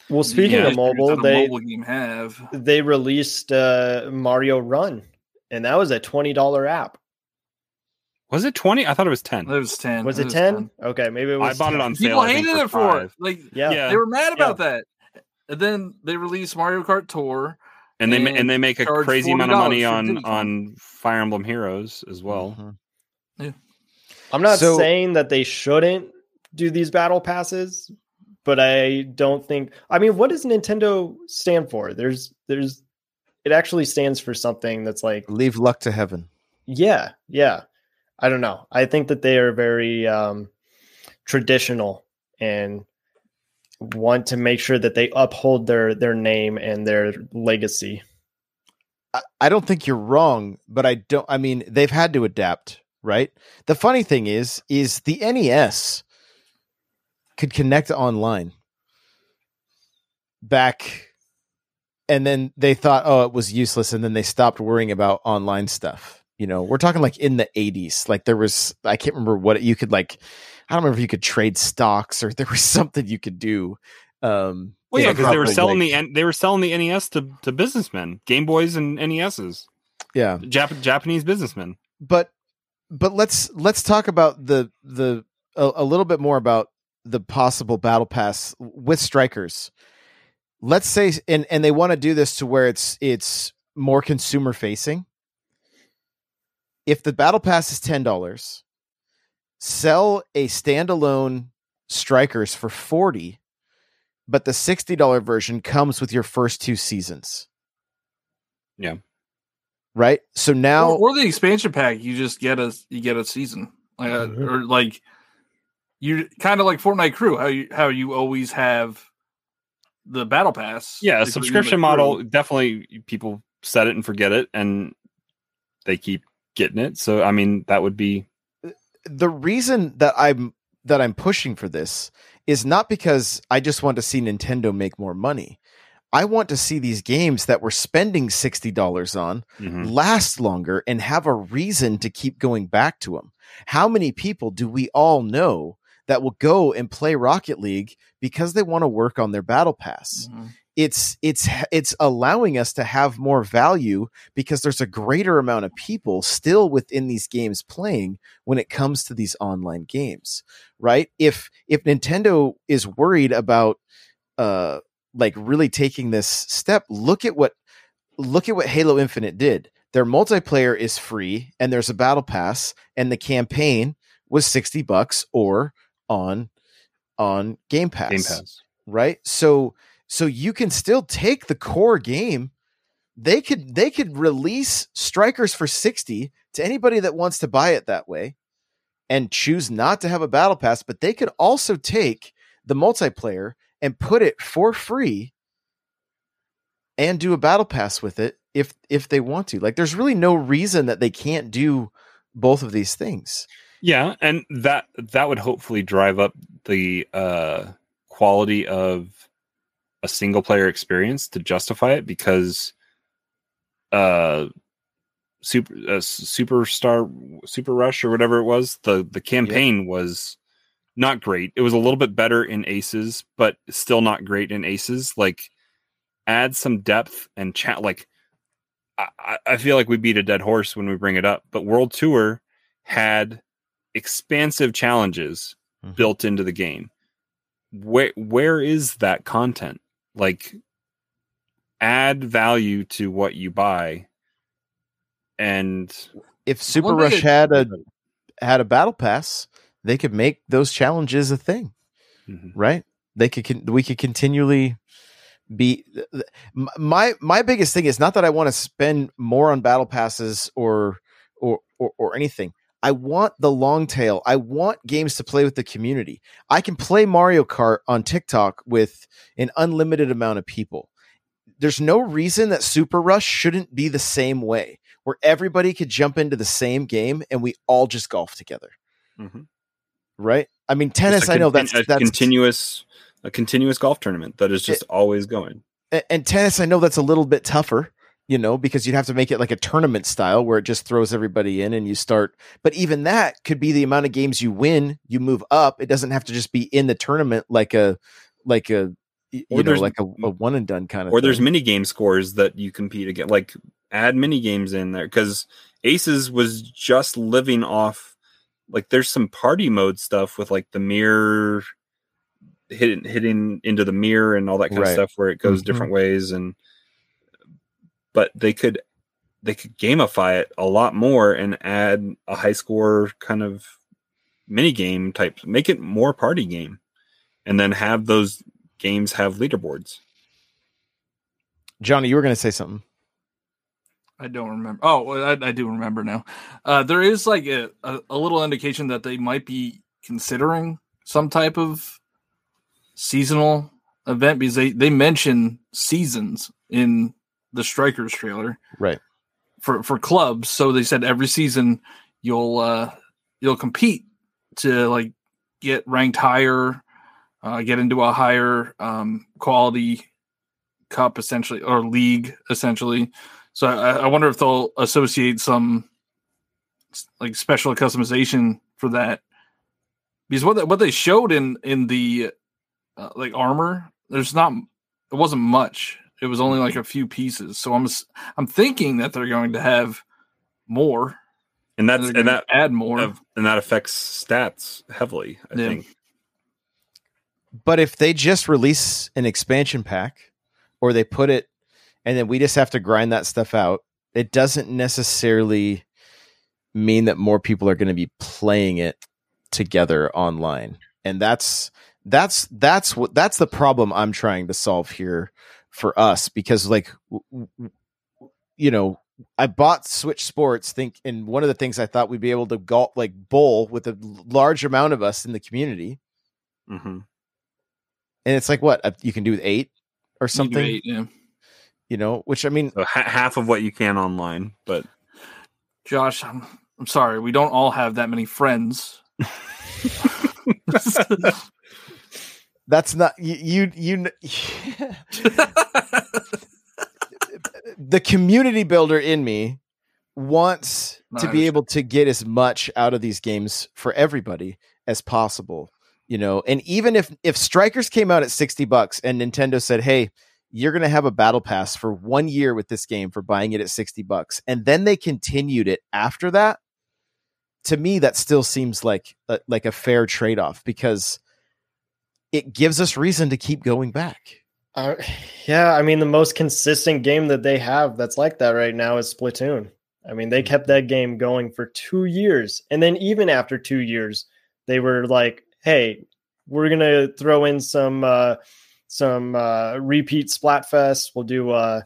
C: Well, speaking
D: Yeah.
C: of mobile,
E: that
C: they
E: mobile game have.
C: they released uh, Mario Run, and that was a twenty dollar app.
D: Was it twenty? I thought it was ten.
E: It was ten.
C: Was it ten? Okay, maybe it was
D: I
C: was.
D: bought it
C: 10.
D: on sale.
E: People hated
D: for
E: it for it. Like
C: Yeah.
D: Yeah.
E: they were mad about that. And then they released Mario Kart Tour.
D: and they
E: and
D: and they make a crazy amount of money on on Fire Emblem Heroes as well.
B: Mhm.
C: I'm not
B: So-
C: saying that they shouldn't do these battle passes, but I don't think. I mean, what does Nintendo stand for? There's, there's, it actually stands for something that's like
B: leave luck to heaven?
C: Yeah, yeah. I don't know. I think that they are very um traditional and want to make sure that they uphold their their name and their legacy.
B: I, I don't think you're wrong, but I don't. I mean, they've had to adapt, right? The funny thing is, is the NES could connect online back, and then they thought, oh, it was useless, and then they stopped worrying about online stuff. You know, we're talking like in the 80s. Like there was, I can't remember what you could like. I don't remember if you could trade stocks or there was something you could do. Um,
D: Well, yeah, because they were selling
B: like-
D: the N- they were selling the NES to, to businessmen, Game Boys and NESs,
B: yeah.
D: Jap- Japanese businessmen.
B: but but let's let's talk about the the a, a little bit more about the possible battle pass with strikers. Let's say and and they want to do this to where it's it's more consumer facing. If the battle pass is $10 sell a standalone strikers for 40 but the $60 version comes with your first two seasons.
D: Yeah.
B: Right so now
E: or, or the expansion pack, you just get a you get a season, like uh,
B: Mhm.
E: or like you kind of like Fortnite Crew, how you how you always have the battle pass.
D: Yeah, a
E: like, for
D: subscription
E: Crew.
D: model definitely people set it and forget it, and they keep getting it. So I mean, that would be
B: the reason that I'm that I'm pushing for this is not because I just want to see Nintendo make more money. I want to see these games that we're spending $60 on
D: mhm.
B: last longer and have a reason to keep going back to them. How many people do we all know that will go and play Rocket League because they want to work on their battle pass?
E: Mhm.
B: it's it's it's allowing us to have more value because there's a greater amount of people still within these games playing when it comes to these online games right if if nintendo is worried about uh like really taking this step look at what look at what halo infinite did. Their multiplayer is free and there's a battle pass and the campaign was 60 bucks or on on game pass
D: Game Pass.
B: right? So so you can still take the core game. They could they could release strikers for 60 to anybody that wants to buy it that way and choose not to have a battle pass but they could also take the multiplayer and put it for free and do a battle pass with it if if they want to. Like there's really no reason that they can't do both of these things.
D: Yeah, and that that would hopefully drive up the uh, quality of a single player experience to justify it because uh super uh, superstar super rush or whatever it was the the campaign was not great. It was a little bit better in aces but still not great in aces. Like add some depth and chat like I, I- I feel like we beat a dead horse when we bring it up but world tour had expansive challenges
B: Mhm.
D: built into the game. Where where is that content? Like add value to what you buy and
B: if super rush had a had a battle pass they could make those challenges a thing
D: Mhm.
B: right? They could con- we could continually be my my biggest thing is not that i want to spend more on battle passes or or or, or anything. I want the long tail. I want games to play with the community. I can play mario kart on tiktok with an unlimited amount of people. There's no reason that super rush shouldn't be the same way where everybody could jump into the same game and we all just golf together.
D: Mhm.
B: Right? I mean tennis
D: a
B: i know that's
D: a
B: that's
D: continuous a continuous golf tournament that is just always going.
B: And tennis i know that's a little bit tougher you know because you'd have to make it like a tournament style where it just throws everybody in and you start but even that could be the amount of games you win you move up. It doesn't have to just be in the tournament like a like a y-
D: Or
B: you know like a, a one and done kind of
D: or there's mini game scores that you compete against like add mini games in there because aces was just living off like there's some party mode stuff with like the mirror hitting hitting into the mirror and all that kind
B: Right.
D: of stuff where it goes
B: Mhm.
D: different ways and but they could they could gamify it a lot more and add a high score kind of mini game type make it more party game and then have those games have leaderboards
B: johnny you were going to say something
E: I don't remember. Oh, well, I, I do remember now. Uh, there is like a, a, a little indication that they might be considering some type of seasonal event because they they mention seasons in the Strikers trailer
B: Right.
E: for for clubs. So they said every season you'll uh you'll compete to like get ranked higher, uh, get into a higher um, quality cup essentially or league essentially. So I, I wonder if they'll associate some like special customization for that because what they, what they showed in in the uh, like armor there's not it wasn't much it was only like a few pieces so i'm s- i'm thinking that they're going to have more
D: and that's
E: they're
D: and that
E: add more
D: and that affects stats heavily. I
E: Yeah.
D: think.
B: But if they just release an expansion pack or they put it and then we just have to grind that stuff out, it doesn't necessarily mean that more people are going to be playing it together online. And that's that's that's what that's the problem I'm trying to solve here for us because like you know, I bought Switch Sports think and one of the things I thought we'd be able to go like bowl with a large amount of us in the community
D: Mhm.
B: and it's like what uh, you can do with eight or something
E: eight, yeah.
B: You know which i mean
D: So ha- half of what you can online, but
E: josh I'm, I'm sorry we don't all have that many friends.
B: That's not you you, you the community builder in me wants
E: No,
B: to be able to get as much out of these games for everybody as possible you know? And even if if strikers came out at 60 bucks and nintendo said hey you're going to have a battle pass for one year with this game for buying it at 60 bucks. And then they continued it after that. To me that still seems like a, like a fair trade-off because it gives us reason to keep going back.
C: Uh, yeah, I mean the most consistent game that they have that's like that right now is Splatoon. I mean they kept that game going for two years, and then even after two years, they were like, "Hey, we're gonna throw in some uh, some uh, repeat Splatfest. We'll do uh,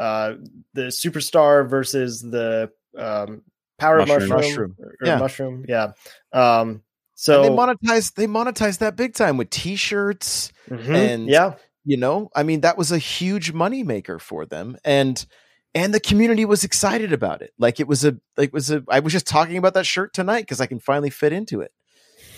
C: uh, the Superstar versus the um, Power
D: Mushroom.
C: Mushroom,
B: Mushroom.
C: or
B: Yeah.
C: Mushroom, yeah." Um, so
B: and they monetize they monetize that big time with t-shirts
C: Mhm.
B: and
C: yeah,
B: you know i mean that was a huge money maker for them and and the community was excited about it like it was a like it was a i was just talking about that shirt tonight because i can finally fit into it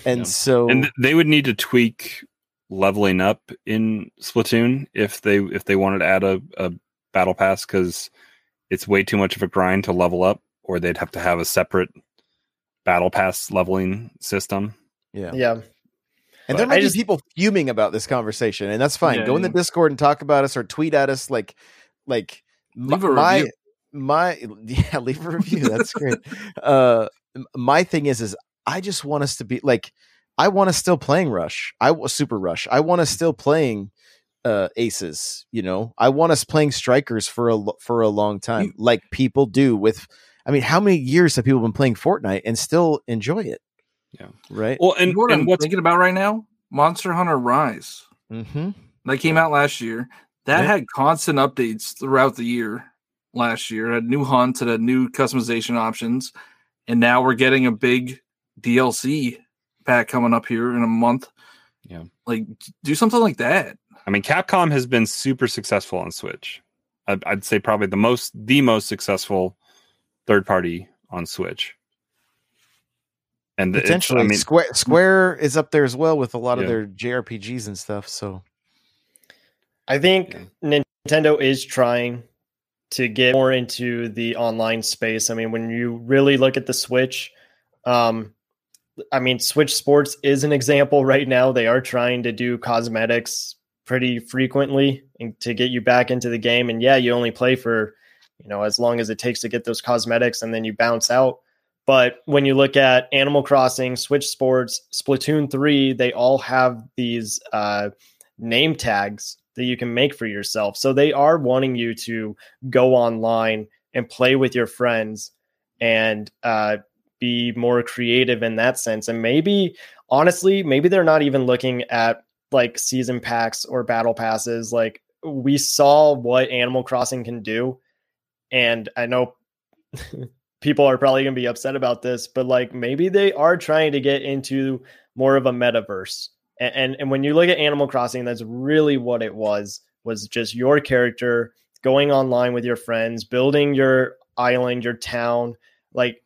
B: and
D: Yeah.
B: so
D: and they would need to tweak leveling up in Splatoon if they if they wanted to add a, a battle pass because it's way too much of a grind to level up, or they'd have to have a separate battle pass leveling system.
B: yeah
C: yeah.
B: and there
C: But
B: might
C: I
B: be
C: just-
B: people fuming about this conversation and that's fine
E: Yeah,
B: go in the discord and talk about us or tweet at us like like m-
E: Leave a
B: my
E: review.
B: my yeah leave a review that's great uh my thing is is i just want us to be like i want us still playing rush. I was super rush. I want us still playing uh aces you know? I want us playing strikers for a for a long time
E: You-
B: like people do with i mean how many years have people been playing fortnite and still enjoy it?
D: Yeah.
B: right?
D: Well, and,
E: you know what
D: and
E: i'm
D: what's
E: thinking about right now? Monster hunter rise.
B: Mm-hmm.
E: that came out last year. That
B: Yeah.
E: had constant updates throughout the year last year. It had new hunts it had new customization options and now we're getting a big dlc pack coming up here in a month
D: Yeah.
E: like do something like that
D: I mean, Capcom has been super successful on Switch. I'd, I'd say probably the most the most successful third party on Switch. And it's-
B: potentially
D: I mean,
B: square square is up there as well with a lot of their jrpgs and stuff so
C: I think Nintendo is trying to get more into the online space. I mean, when you really look at the Switch, um, I mean, Switch Sports is an example right now. They are trying to do cosmetics pretty frequently to get you back into the game. And yeah, you only play for, you know, as long as it takes to get those cosmetics and then you bounce out. But when you look at Animal Crossing, Switch Sports, Splatoon 3, they all have these uh, name tags that you can make for yourself. So they are wanting you to go online and play with your friends and uh, be more creative in that sense. And maybe, honestly, maybe they're not even looking at like season packs or battle passes. Like we saw what Animal Crossing can do. And I know people are probably going to be upset about this, but like maybe they are trying to get into more of a metaverse And, and and when you look at Animal Crossing, that's really what it was. Was just your character going online with your friends, building your island, your town. Like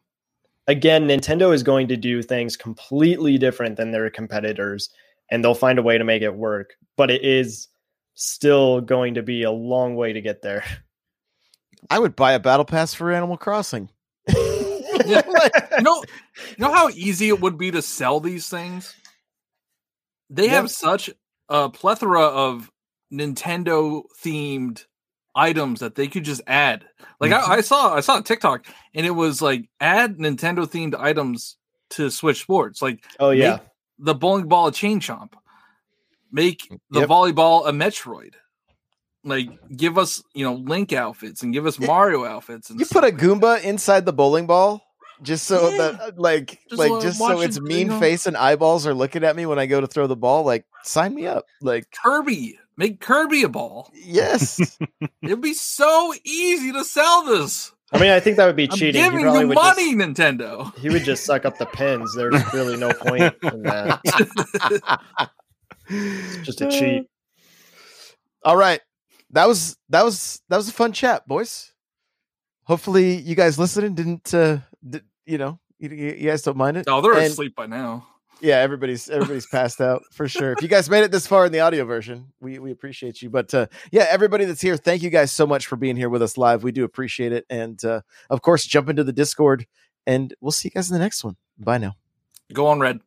C: again, Nintendo is going to do things completely different than their competitors, and they'll find a way to make it work. But it is still going to be a long way to get there.
B: I would buy a battle pass for Animal Crossing.
E: Yeah. you know, you know how easy it would be to sell these things. They have such a plethora of Nintendo themed items that they could just add. Like I, I saw, I saw a TikTok, and it was like add Nintendo themed items to Switch Sports. Like
C: Oh yeah.
E: The bowling ball a chain chomp. Make the
B: Yep.
E: volleyball a Metroid. Like give us, you know, Link outfits and give us Mario outfits. And
B: You put a
E: like that.
B: Goomba inside the bowling ball just so
E: Yeah.
B: that uh, like
E: Just
B: like just so its
E: it, you
B: mean
E: know.
B: face and eyeballs are looking at me when I go to throw the ball. Like sign me up. Like
E: Kirby. Make Kirby a ball.
B: yes.
E: It'd be so easy to sell this.
C: I mean, I think that would be
E: I'm
C: cheating. He
E: giving you
C: would
E: money,
C: just-
E: Nintendo.
C: he would just suck up the pins. There's really no point in that. It's just a cheat.
B: All right. That was that was that was a fun chat, boys. Hopefully you guys listening didn't uh d- you know, you, you guys don't mind it.
E: Oh, they're
B: And-
E: asleep by now.
B: Yeah, everybody's everybody's passed out for sure. If you guys made it this far in the audio version, we we appreciate you. But uh, yeah, everybody that's here, thank you guys so much for being here with us live. We do appreciate it, and uh, of course, jump into the Discord, and we'll see you guys in the next one. Bye now.
E: Go on, Red.